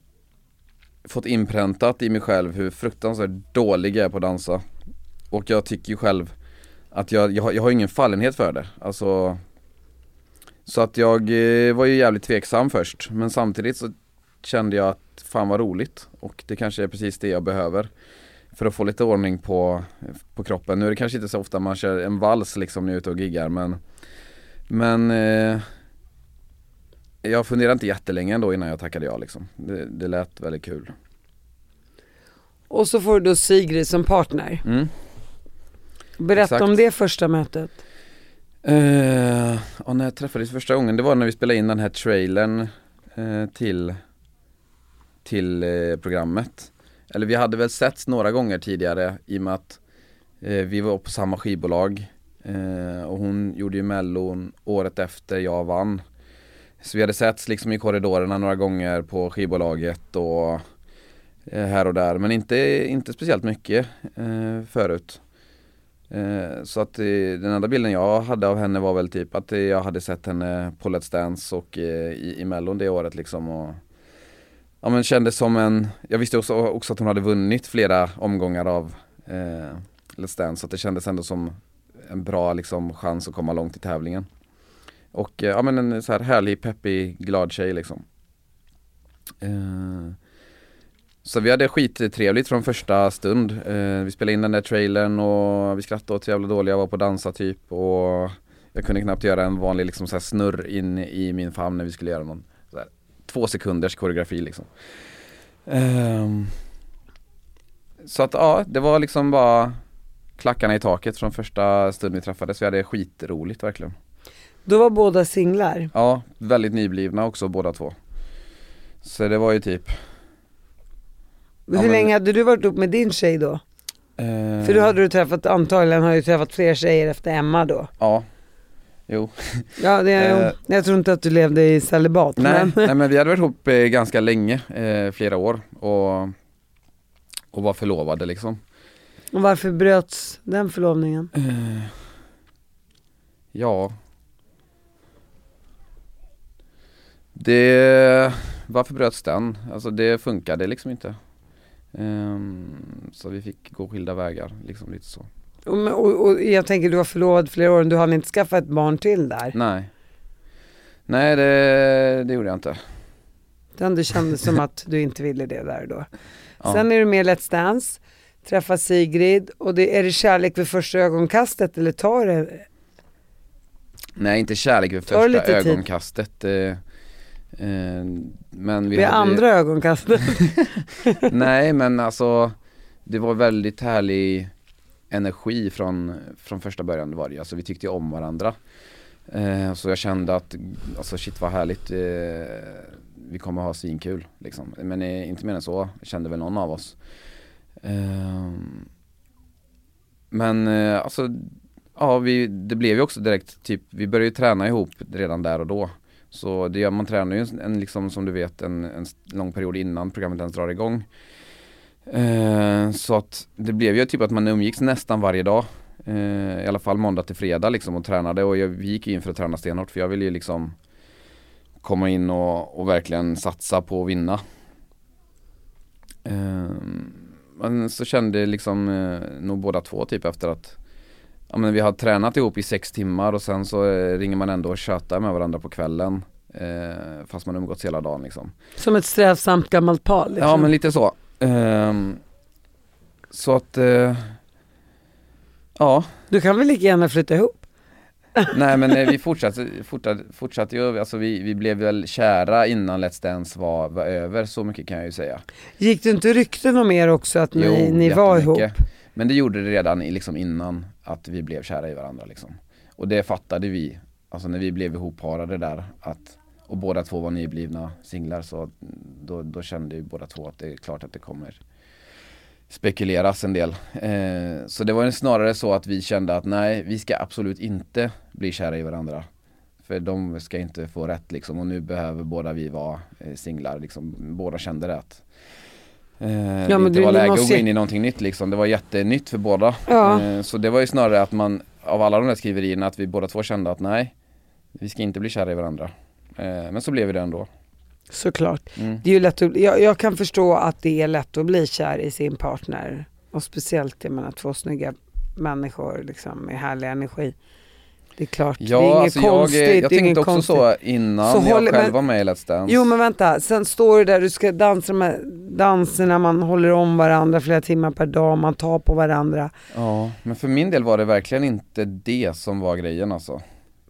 Fått inpräntat i mig själv hur fruktansvärt dålig jag är på att dansa. Och jag tycker ju själv Att jag, jag, har, jag har ingen fallenhet för det. Alltså Så att jag eh, var ju jävligt tveksam först. Men samtidigt så kände jag att fan vad roligt. Och det kanske är precis det jag behöver För att få lite ordning på, på kroppen. Nu är det kanske inte så ofta man kör en vals liksom när jag är ute och giggar men men eh, jag funderade inte jättelänge ändå innan jag tackade ja liksom. Det, det lät väldigt kul. Och så får du då Sigrid som partner. Mm. Berätta Exakt. om det första mötet. Eh, och när jag träffades första gången, det var när vi spelade in den här trailern eh, till, till eh, programmet. Eller vi hade väl setts några gånger tidigare i och med att vi var på samma skivbolag. Och hon gjorde ju mellon året efter jag vann. Så vi hade setts liksom i korridorerna några gånger på skivbolaget och eh, här och där. Men inte, inte speciellt mycket eh, förut. Eh, Så att eh, den enda bilden jag hade av henne var väl typ att eh, jag hade sett henne på Let's Dance och eh, i, i Mellon det året liksom och Ja men kändes som en, jag visste också, också att hon hade vunnit flera omgångar av eh, Let's Dance så att det kändes ändå som en bra liksom chans att komma långt i tävlingen. Och eh, ja men en så här härlig, peppig, glad tjej liksom. Eh, så vi hade skittrevligt från första stund. Eh, vi spelade in den där trailern och vi skrattade åt hur jävla dåliga jag var på att dansa typ och jag kunde knappt göra en vanlig liksom så här snurr in i min famn när vi skulle göra någon så här, två sekunders koreografi liksom. Eh, så att ja, det var liksom bara klackarna i taket från första stund vi träffades. Vi hade skitroligt verkligen. Då var båda singlar. Ja, väldigt nyblivna också båda två. Så det var ju typ Hur men- länge hade du varit upp med din tjej då? eh, För då hade du träffat, antagligen har du träffat fler tjejer efter Emma då. Ja, jo. Ja, det, Eh. jag tror inte att du levde i celibat. Nej, Men, nej men vi hade varit ihop eh, ganska länge, eh, flera år och, och var förlovade liksom. och varför bröts den förlovningen? Eh, ja. Det, varför bröts den? Alltså det funkade liksom inte. Ehm, så vi fick gå skilda vägar, liksom lite så. Och, och, och jag tänker du var förlovad flera år, du hann inte skaffa ett barn till där. Nej. Nej det, det gjorde jag inte. Utan det kändes som att du inte ville det där då. Ja. Sen är du med i Let's Dance, träffar Sigrid och det, är det kärlek vid första ögonkastet eller tar det? Nej inte kärlek vid första lite tid? Eh, men vi Vid hade, andra ögonkastet? Nej men alltså Det var väldigt härlig energi från, från första början det var det. Alltså vi tyckte om varandra eh, Så jag kände att, alltså shit vad härligt eh, Vi kommer ha svinkul liksom Men eh, inte mer än så kände väl någon av oss eh, Men eh, alltså Ja vi, det blev ju också direkt typ, vi började ju träna ihop redan där och då så det gör, man tränar ju en, en liksom som du vet en, en lång period innan programmet ens drar igång. Eh, så att det blev ju typ att man umgicks nästan varje dag. Eh, I alla fall måndag till fredag liksom och tränade. Och jag, vi gick in för att träna stenhårt för jag ville ju liksom Komma in och, och verkligen satsa på att vinna. Eh, Men så kände liksom eh, nog båda två typ efter att Ja men vi har tränat ihop i sex timmar och sen så eh, ringer man ändå och tjötar med varandra på kvällen eh, Fast man umgåtts hela dagen liksom Som ett strävsamt gammalt par liksom. Ja men lite så. Ehm, så att, eh, ja, Du kan väl lika gärna flytta ihop? nej men eh, vi fortsatte, fortsatte, fortsatte ju, alltså vi, vi blev väl kära innan Let's Dance var, var över, så mycket kan jag ju säga. Gick det inte rykten om er också att ni, ni var ihop? Men det gjorde det redan liksom innan att vi blev kära i varandra liksom. Och det fattade vi, alltså när vi blev ihopparade där, att och båda två var nyblivna singlar så då, då kände ju båda två att det är klart att det kommer spekuleras en del. Eh, så det var snarare så att vi kände att nej, vi ska absolut inte bli kära i varandra. För de ska inte få rätt liksom och nu behöver båda vi vara eh, singlar liksom. Båda kände det att eh, det men du- var läge måste att gå in i någonting nytt liksom. Det var jättenytt för båda. Ja. Eh, så det var ju snarare att man, av alla de där skriverierna, att vi båda två kände att nej, vi ska inte bli kära i varandra. Eh, men så blev vi det ändå. Såklart. Mm. Det är ju lätt att, jag, jag kan förstå att det är lätt att bli kär i sin partner. Och speciellt jag menar två snygga människor liksom med härlig energi. Det är klart, det är Ja, inget alltså jag, konstigt. jag inget tänkte också konstigt. så innan Så jag håller- själv men- var med i Let's Dance. Jo men vänta, sen står du där, du ska dansa de här danserna, man håller om varandra flera timmar per dag, man tar på varandra. Ja, men för min del var det verkligen inte det som var grejen alltså.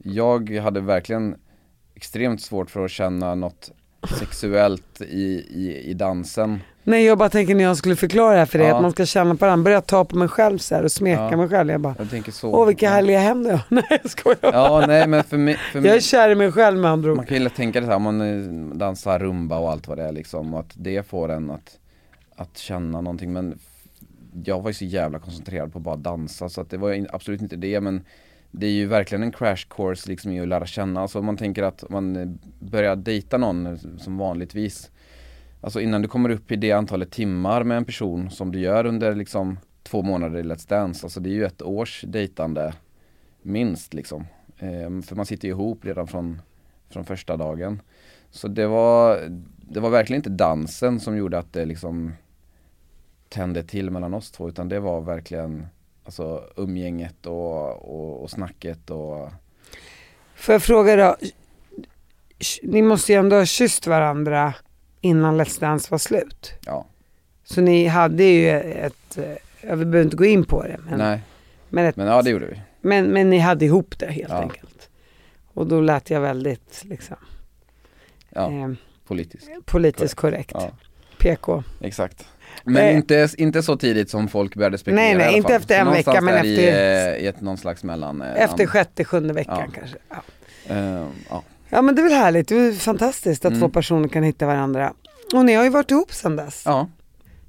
Jag hade verkligen extremt svårt för att känna något sexuellt i, i, i dansen. Nej jag bara tänker när jag skulle förklara det här för dig Ja. att man ska känna på den, börja ta på mig själv så här och smeka Ja. mig själv. Jag bara, Jag tänker så. åh vilka härliga händer jag har. Nej jag skojar. Ja nej men för mig, för Jag är mig kär i mig själv med andra man ord. kan ju tänka det här, man eh, dansar rumba och allt vad det är liksom och att det får en att, att känna någonting men jag var ju så jävla koncentrerad på att bara dansa så att det var absolut inte det men det är ju verkligen en crash course liksom i att lära känna, alltså om man tänker att man eh, börjar dejta någon eh, som vanligtvis Alltså innan du kommer upp i det antalet timmar med en person som du gör under liksom två månader i Let's Dance, alltså det är ju ett års dejtande minst liksom. Ehm, för man sitter ju ihop redan från, från första dagen. Så det var, det var verkligen inte dansen som gjorde att det liksom tände till mellan oss två utan det var verkligen alltså umgänget och, och, och snacket och Får jag fråga då, ni måste ju ändå ha kysst varandra innan Let's Dance var slut. ja, Så ni hade ju ett, eh, ja, vi behöver inte gå in på det, men, nej men, ett, men ja det gjorde vi. men, men ni hade ihop det helt Ja. enkelt. Och då lät jag väldigt liksom, Ja, eh, politiskt. politiskt korrekt. Ja, PK. exakt. Men Eh. inte, inte så tidigt som folk började spekulera Nej, nej, inte efter en någonstans vecka, men efter- i, eh, i ett någon slags mellan eh, Efter sjätte, sjunde veckan kanske. Ja. eh, ja. ja men det är väl härligt, det är fantastiskt att Mm. två personer kan hitta varandra. Och ni har ju varit ihop sedan dess. ja,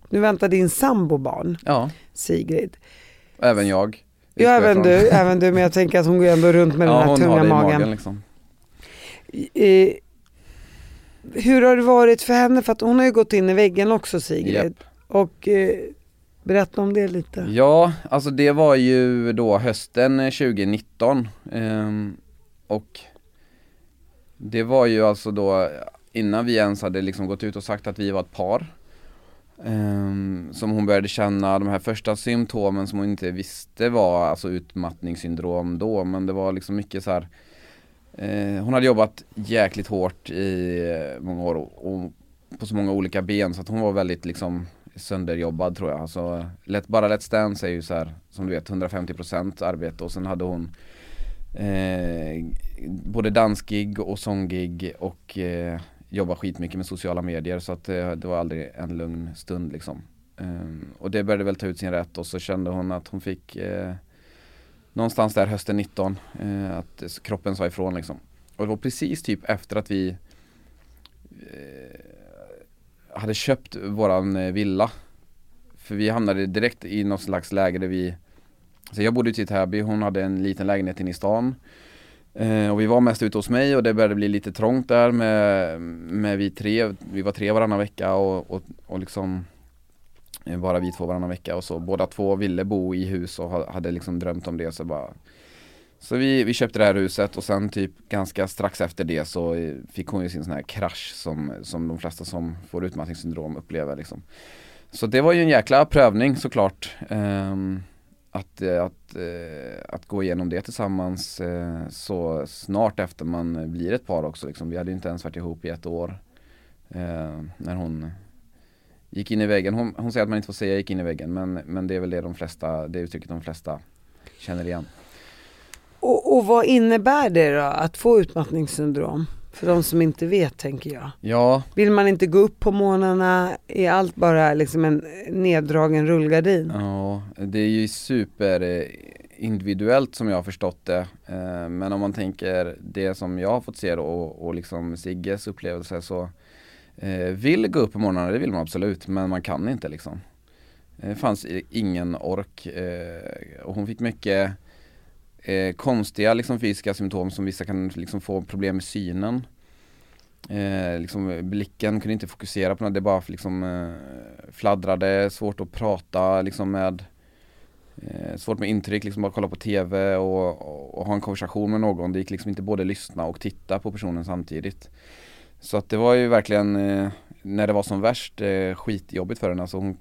Nu väntar din sambo barn, ja, Sigrid. även jag. Ja även du, även du, men jag tänker att hon går ändå runt med ja, den här tunga magen. magen liksom. Eh, hur har det varit för henne? För att hon har ju gått in i väggen också Sigrid. Japp. Och eh, berätta om det lite. Ja, alltså det var ju då hösten eh, 2019 ehm, och det var ju alltså då innan vi ens hade liksom gått ut och sagt att vi var ett par Um, som hon började känna de här första symptomen som hon inte visste var alltså utmattningssyndrom då men det var liksom mycket så här eh, hon hade jobbat jäkligt hårt i eh, många år och, och på så många olika ben så att hon var väldigt liksom sönderjobbad tror jag. Alltså, let, bara Let's Dance är ju så här, som du vet 150% arbete och sen hade hon eh, både dansgig och sånggig och eh, jobba skitmycket med sociala medier så att eh, det var aldrig en lugn stund liksom. Ehm, och det började väl ta ut sin rätt och så kände hon att hon fick eh, någonstans där hösten 19 eh, att kroppen sa ifrån liksom. Och det var precis typ efter att vi eh, hade köpt våran eh, villa. För vi hamnade direkt i något slags läge där vi Så jag bodde ute i Täby, hon hade en liten lägenhet inne i stan. Eh, och vi var mest ute hos mig och det började bli lite trångt där med, med vi tre, vi var tre varannan vecka och, och, och liksom eh, bara vi två varannan vecka och så båda två ville bo i hus och hade liksom drömt om det så bara så vi, vi köpte det här huset och sen typ ganska strax efter det så fick hon ju sin sån här krasch som, som de flesta som får utmattningssyndrom upplever liksom Så det var ju en jäkla prövning såklart Um, att, eh, att, eh, att gå igenom det tillsammans eh, så snart efter man blir ett par också liksom. Vi hade ju inte ens varit ihop i ett år när hon gick in i väggen. Hon, hon säger att man inte får säga gick in i väggen men, men det är väl det de flesta, det uttrycket de flesta känner igen. Och, och vad innebär det då att få utmattningssyndrom? För de som inte vet tänker jag. Ja, Vill man inte gå upp på morgnarna, är allt bara liksom en neddragen rullgardin? ja det är ju super individuellt som jag har förstått det. Eh, Men om man tänker det som jag har fått se då och, liksom Sigges upplevelse så eh, vill gå upp på morgnarna, det vill man absolut, men man kan inte liksom. Det fanns ingen ork eh, och hon fick mycket eh, konstiga liksom, fysiska symptom som vissa kan liksom, få problem med synen. Eh, liksom, blicken kunde inte fokusera på något, det bara liksom, eh, fladdrade, svårt att prata liksom, med eh, Svårt med intryck, liksom bara kolla på TV och, och, och ha en konversation med någon. Det gick liksom inte både lyssna och titta på personen samtidigt. Så att det var ju verkligen, eh, när det var som värst, eh, skitjobbigt för henne. Alltså hon,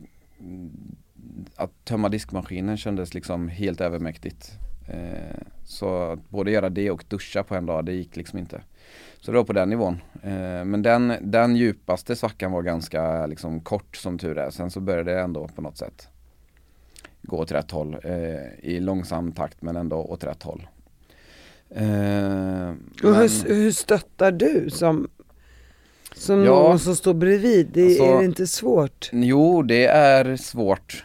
att tömma diskmaskinen kändes liksom helt övermäktigt. Eh, så att både göra det och duscha på en dag, det gick liksom inte. Så det var på den nivån. Eh, men den, den djupaste svackan var ganska liksom kort som tur är. Sen så började det ändå på något sätt gå åt rätt håll. Eh, I långsam takt men ändå åt rätt håll. Eh, Och hur, hur stöttar du som Som Ja. någon som står bredvid, det Alltså- är det inte svårt. Jo, det är svårt.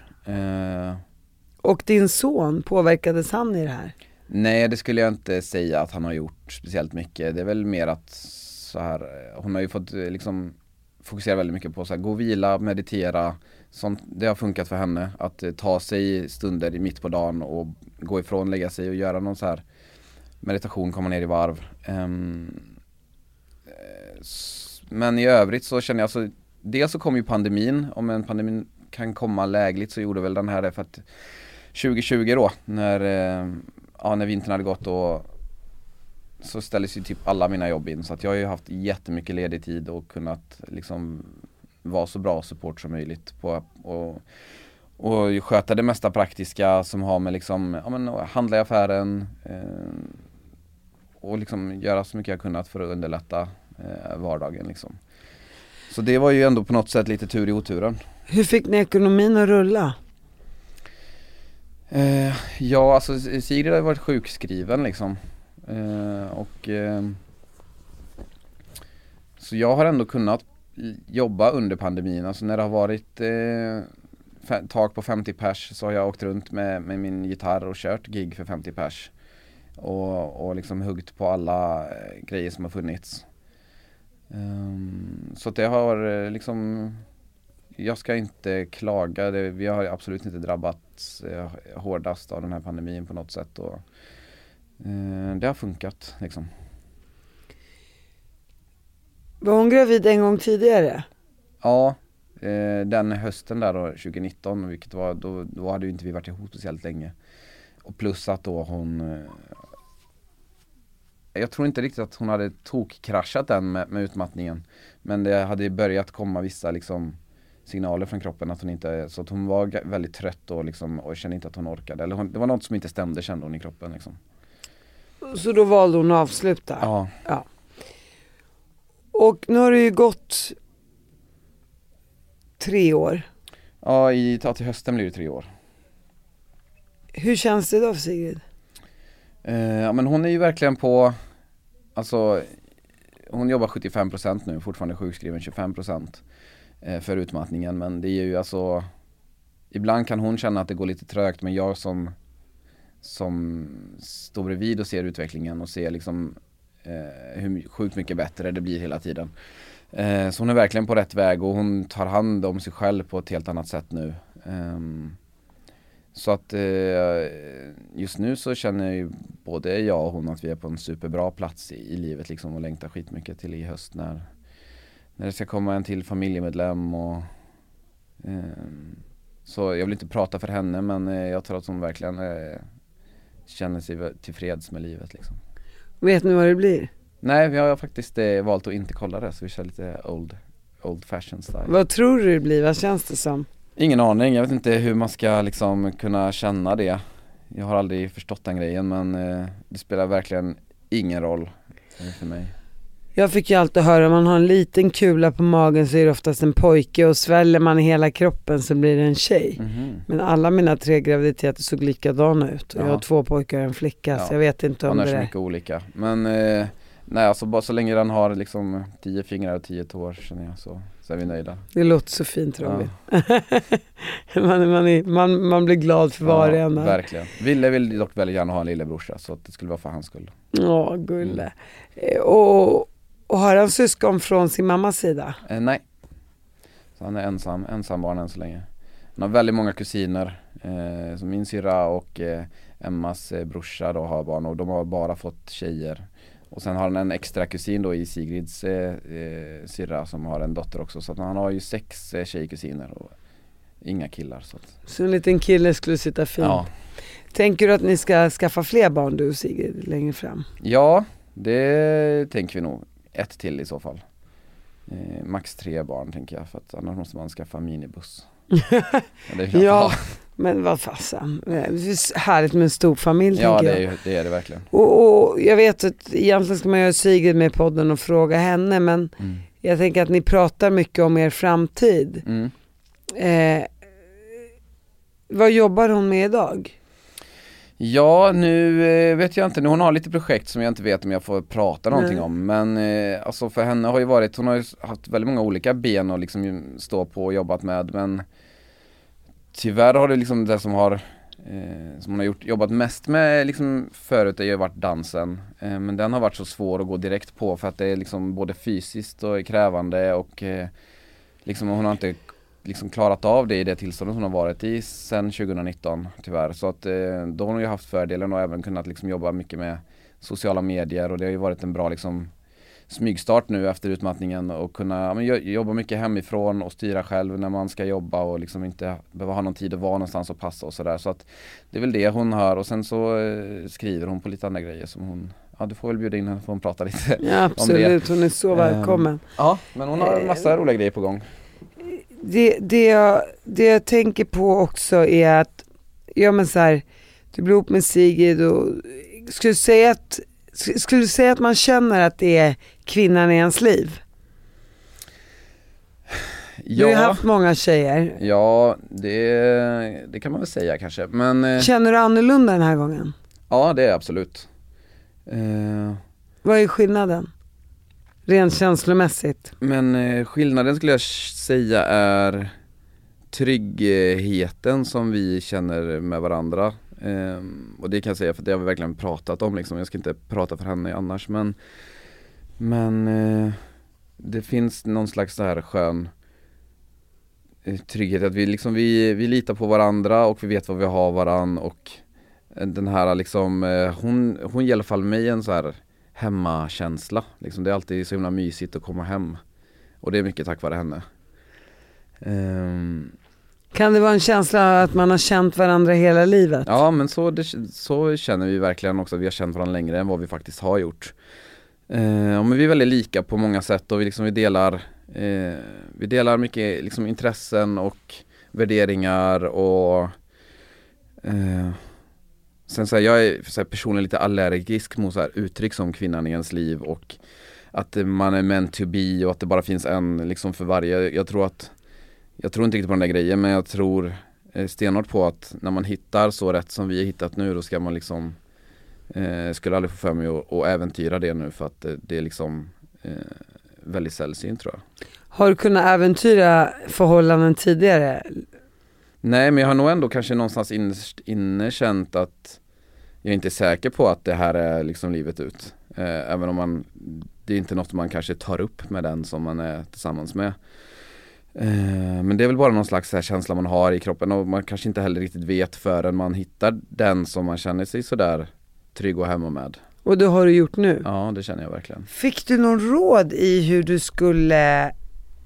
Och din son, påverkades han i det här? nej, det skulle jag inte säga att han har gjort speciellt mycket. Det är väl mer att så här, hon har ju fått eh, liksom fokusera väldigt mycket på så här, gå och vila, meditera. Sånt, det har funkat för henne. Att eh, ta sig stunder i mitt på dagen och gå ifrån, lägga sig och göra någon så här meditation, komma ner i varv. Um, men i övrigt så känner jag så, dels så kom ju pandemin, om en pandemin kan komma lägligt så gjorde väl den här det för att 2020 då, när, eh, ja, när vintern hade gått och så ställdes ju typ alla mina jobb in så att jag har ju haft jättemycket ledig tid och kunnat liksom vara så bra support som möjligt på och, och sköta det mesta praktiska som har med liksom, ja men handla i affären eh, och liksom göra så mycket jag kunnat för att underlätta eh, vardagen liksom. Så det var ju ändå på något sätt lite tur i oturen. Hur fick ni ekonomin att rulla? Eh, ja, alltså Sigrid har varit sjukskriven liksom. Eh, och eh, Så jag har ändå kunnat jobba under pandemin. Alltså när det har varit eh, tak på 50 pers så har jag åkt runt med, med min gitarr och kört gig för 50 pers. Och, och liksom huggt på alla eh, grejer som har funnits. Um, så det har eh, liksom jag ska inte klaga, det, vi har absolut inte drabbats eh, hårdast av den här pandemin på något sätt och eh, det har funkat liksom. Var hon gravid en gång tidigare? Ja, eh, den hösten där då 2019, vilket var, då, då hade ju inte vi varit ihop speciellt länge. Och plus att då hon eh, Jag tror inte riktigt att hon hade tokkraschat den med, med utmattningen. Men det hade börjat komma vissa liksom signaler från kroppen att hon inte, så att hon var väldigt trött och liksom och kände inte att hon orkade. Eller hon, det var något som inte stämde kände hon i kroppen liksom. Så då valde hon att avsluta? Ja, Och nu har det ju gått tre år. ja, i, ja till hösten blir det tre år. Hur känns det då för Sigrid? Eh, ja men hon är ju verkligen på, alltså hon jobbar 75% nu, fortfarande sjukskriven 25% eh, Eh, för utmattningen men det är ju alltså Ibland kan hon känna att det går lite trögt men jag som som står bredvid och ser utvecklingen och ser liksom eh, hur sjukt mycket bättre det blir hela tiden. Eh, så hon är verkligen på rätt väg och hon tar hand om sig själv på ett helt annat sätt nu. Eh, så att eh, just nu så känner ju både jag och hon att vi är på en superbra plats i, i livet liksom och längtar skitmycket till i höst när, när det ska komma en till familjemedlem och ehm, så jag vill inte prata för henne men eh, jag tror att hon verkligen eh, känner sig tillfreds med livet liksom. Vet ni vad det blir? Nej vi har faktiskt eh, valt att inte kolla det så vi kör lite old, old fashion style. Vad tror du det blir? Vad känns det som? Ingen aning, jag vet inte hur man ska liksom kunna känna det Jag har aldrig förstått den grejen men eh, det spelar verkligen ingen roll eh, för mig Jag fick ju alltid höra, om man har en liten kula på magen så är det oftast en pojke och sväller man i hela kroppen så blir det en tjej. Mhm. Men alla mina tre graviditeter såg likadana ut och jag har två pojkar och en flicka Ja. så jag vet inte om Man är det så mycket olika men eh, Nej alltså bara så länge den har liksom tio fingrar och tio tår känner jag så, så är vi nöjda Det låter så fint Robin. Ja, man, man, är, man, man blir glad för var och en verkligen Ville vill dock väldigt gärna ha en lillebrorsa så att det skulle vara för hans skull Ja, gulle. Eh, Och, och har han syskon från sin mammas sida? eh, Nej. Så han är ensam, ensam barn än så länge. Han har väldigt många kusiner. Eh, som min syrra och eh, Emmas eh, brorsa då har barn och de har bara fått tjejer. Och sen har han en extra kusin då i Sigrids eh, eh, syrra som har en dotter också. Så han har ju sex eh, tjejkusiner och inga killar så att, Så en liten kille skulle sitta fint. Ja, Tänker du att ni ska skaffa fler barn du och Sigrid längre fram? ja det tänker vi nog Ett till i så fall eh, Max tre barn tänker jag för att annars måste man skaffa minibuss ja, Ja, men vad fasen. Är härligt med en stor familj ja tänker det är, jag. ju- det är det verkligen Och, och jag vet att egentligen ska man göra Sigrid med podden och fråga henne men mm. jag tänker att ni pratar mycket om er framtid. Mm. Eh, vad jobbar hon med idag? Ja, nu eh, vet jag inte. Nu hon har lite projekt som jag inte vet om jag får prata någonting Nej. om. Men eh, alltså för henne har ju varit, hon har ju haft väldigt många olika ben att liksom stå på och jobbat med. Men tyvärr har det liksom det som har eh, som hon har gjort, jobbat mest med liksom förut har ju varit dansen. Eh, men den har varit så svår att gå direkt på för att det är liksom både fysiskt och krävande och eh, liksom hon har inte liksom klarat av det i det tillståndet hon har varit i sedan 2019 tyvärr. Så att eh, då har hon ju haft fördelen och även kunnat liksom jobba mycket med sociala medier och det har ju varit en bra liksom smygstart nu efter utmattningen och kunna men, jo- jobba mycket hemifrån och styra själv när man ska jobba och liksom inte behöva ha någon tid att vara någonstans och passa och sådär. Så att det är väl det hon har och sen så eh, skriver hon på lite andra grejer som hon Ja du får väl bjuda in henne för hon prata lite Ja absolut, hon är så välkommen. Ja men hon har en massa roliga grejer på gång Det, det, jag, det jag tänker på också är att, ja men så här, du blir ihop med Sigrid och skulle du säga att, sk- skulle du säga att man känner att det är kvinnan i ens liv? Du har ju haft många tjejer. Ja, det, det kan man väl säga kanske. Men eh, Känner du annorlunda den här gången? ja, det är absolut. Eh, Vad är skillnaden? Rent känslomässigt. men eh, skillnaden skulle jag säga är tryggheten som vi känner med varandra. Eh, och det kan jag säga för det har vi verkligen pratat om liksom. Jag ska inte prata för henne annars men Men eh, det finns någon slags så här skön eh, trygghet att vi liksom, vi, vi litar på varandra och vi vet vad vi har varann och eh, den här liksom, eh, hon, hon ger i alla fall mig en så här hemmakänsla. Liksom, det är alltid så himla mysigt att komma hem. Och det är mycket tack vare henne. Ehm, Kan det vara en känsla att man har känt varandra hela livet? ja men så, det, så känner vi verkligen också, vi har känt varandra längre än vad vi faktiskt har gjort. Ja, men vi är väldigt lika på många sätt och vi, liksom, vi delar eh, Vi delar mycket liksom, intressen och värderingar och eh, Sen så här, jag är så här, personligen lite allergisk mot så här, uttryck som kvinnan i ens liv och att man är meant to be och att det bara finns en liksom för varje. Jag tror att Jag tror inte riktigt på den där grejen men jag tror eh, stenhårt på att när man hittar så rätt som vi har hittat nu då ska man liksom eh, Skulle aldrig få för mig att, att äventyra det nu för att eh, det är liksom eh, väldigt sällsynt tror jag. Har du kunnat äventyra förhållanden tidigare? Nej men jag har nog ändå kanske någonstans innerst inne känt att jag inte är säker på att det här är liksom livet ut. Eh, även om man, det är inte något man kanske tar upp med den som man är tillsammans med. Eh, men det är väl bara någon slags känsla man har i kroppen och man kanske inte heller riktigt vet förrän man hittar den som man känner sig sådär trygg och hemma med. Och det har du gjort nu? Ja det känner jag verkligen. Fick du någon råd i hur du skulle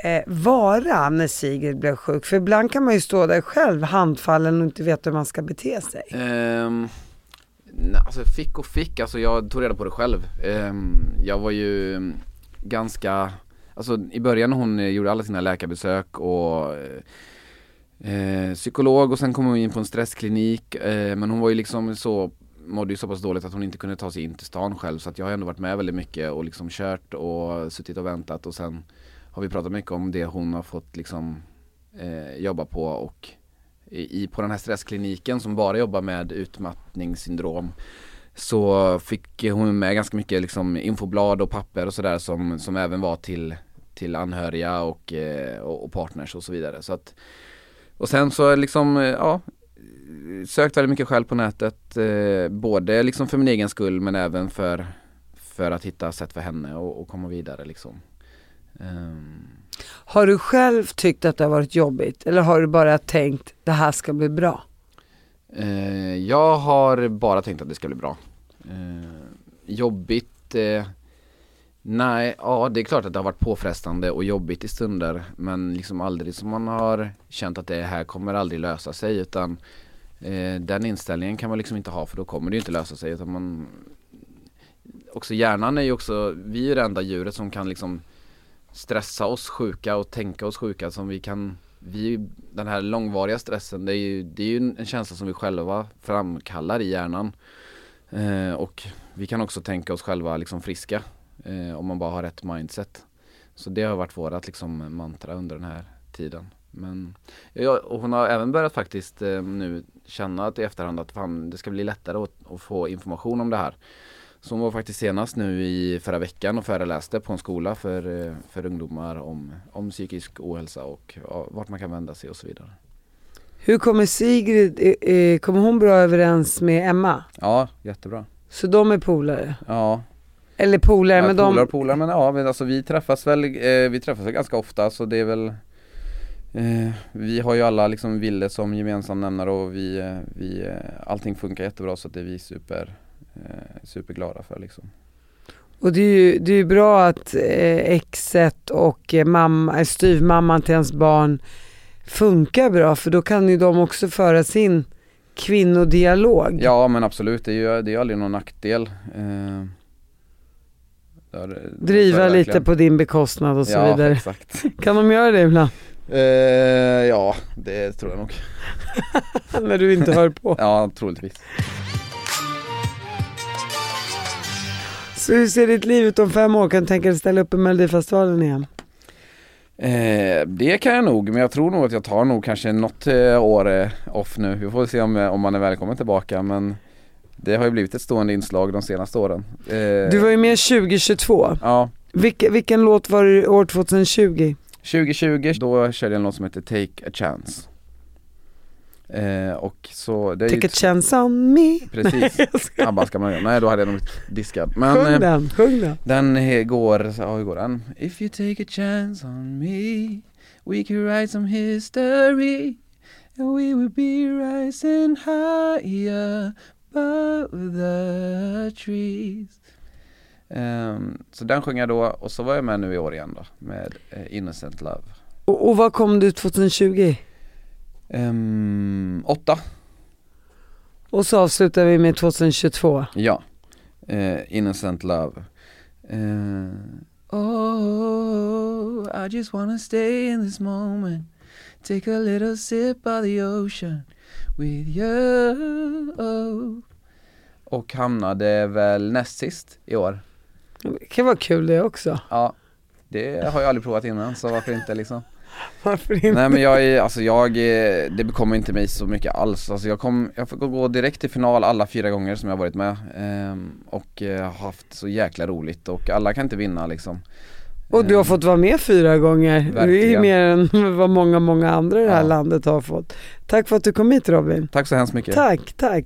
eh, vara när Sigrid blev sjuk? För ibland kan man ju stå där själv handfallen och inte veta hur man ska bete sig. Ehm, um, nej, alltså fick och fick, alltså jag tog reda på det själv. Um, jag var ju ganska, alltså i början när hon eh, gjorde alla sina läkarbesök och eh, psykolog och sen kom hon in på en stressklinik. Eh, men hon var ju liksom så, mådde ju så pass dåligt att hon inte kunde ta sig in till stan själv. Så att jag har ändå varit med väldigt mycket och liksom kört och suttit och väntat och sen har vi pratat mycket om det hon har fått liksom eh, jobba på och i, på den här stresskliniken som bara jobbar med utmattningssyndrom så fick hon med ganska mycket liksom infoblad och papper och sådär som, som även var till, till anhöriga och, eh, och, och partners och så vidare. Så att, och sen så liksom, eh, ja, sökt väldigt mycket själv på nätet, eh, både liksom för min egen skull men även för, för att hitta sätt för henne och, och komma vidare liksom. Ehm, Har du själv tyckt att det har varit jobbigt eller har du bara tänkt det här ska bli bra? Eh, jag har bara tänkt att det ska bli bra. Eh, jobbigt? Eh, nej, ja det är klart att det har varit påfrestande och jobbigt i stunder men liksom aldrig som man har känt att det här kommer aldrig lösa sig utan den inställningen kan man liksom inte ha för då kommer det ju inte lösa sig utan man Också hjärnan är ju också, vi är det enda djuret som kan liksom stressa oss sjuka och tänka oss sjuka som vi kan vi, den här långvariga stressen det är ju, det är ju en känsla som vi själva framkallar i hjärnan. Eh, och vi kan också tänka oss själva liksom friska eh, om man bara har rätt mindset. Så det har varit vårat liksom mantra under den här tiden. Men, ja, och hon har även börjat faktiskt eh, nu känna att i efterhand att fan, det ska bli lättare att, att få information om det här. Hon var faktiskt senast nu i förra veckan och föreläste på en skola för, eh, för ungdomar om, om psykisk ohälsa och ja, vart man kan vända sig och så vidare. Hur kommer Sigrid, eh, eh, kommer hon bra överens med Emma? Ja, jättebra. Så de är polare? Ja, Eller polare, ja men polare de... polare men ja, men alltså vi träffas väl, eh, vi träffas väl ganska ofta så det är väl eh, Vi har ju alla liksom Ville som gemensam nämnare och vi, vi allting funkar jättebra så det är vi super, eh, superglada för liksom. Och det är ju det är bra att eh, exet och eh, mamma, eh, styvmamman till ens barn funkar bra för då kan ju de också föra sin kvinnodialog. Ja men absolut, det är ju, det är aldrig någon nackdel. Eh, det är- det är Driva lite på din bekostnad och så ja, vidare. exakt. Kan de göra det ibland? Eh, ja, det tror jag nog. När du inte hör på. Ja, troligtvis. Så hur ser ditt liv ut om fem år? Kan du tänka dig ställa upp i Melodifestivalen igen? Eh, det kan jag nog, men jag tror nog att jag tar nog kanske något eh, år eh, off nu. Vi får se om, eh, om man är välkommen tillbaka men det har ju blivit ett stående inslag de senaste åren. Eh, Du var ju med 2022. Ja, Vilke, vilken låt var det år 2020? 2020 då körde jag en låt som heter Take a chance. Eh, och så, det är Take a chance on me. Precis. Nej. ABBA ska man göra. Nej då hade jag nog diskad. Men Sjung eh, den, sjung den. den går, ja hur går den? If you take a chance on me We could write some history And we would be rising higher above the trees Ehm, Så den sjöng jag då och så var jag med nu i år igen då med eh, Innocent Love Och, och vad kom du 2020? Ehm, Åtta, Och så avslutar vi med 2022. ja. Eh, Innocent Love. Eh, Oh, I just wanna stay in this moment. Take a little sip of the ocean with you. Och hamnade väl näst sist i år. Det kan vara kul det också. Ja, det har jag aldrig provat innan så varför inte liksom Varför inte? Nej men jag är, alltså jag, eh, det bekommer inte mig så mycket alls. Alltså jag kom, jag får gå direkt till final alla fyra gånger som jag varit med ehm, Och eh, har haft så jäkla roligt och alla kan inte vinna liksom Och du har Ehm, fått vara med fyra gånger. Det är Verkligen. mer än vad många, många andra i det här Ja. landet har fått. Tack för att du kom hit Robin. Tack så hemskt mycket Tack, tack.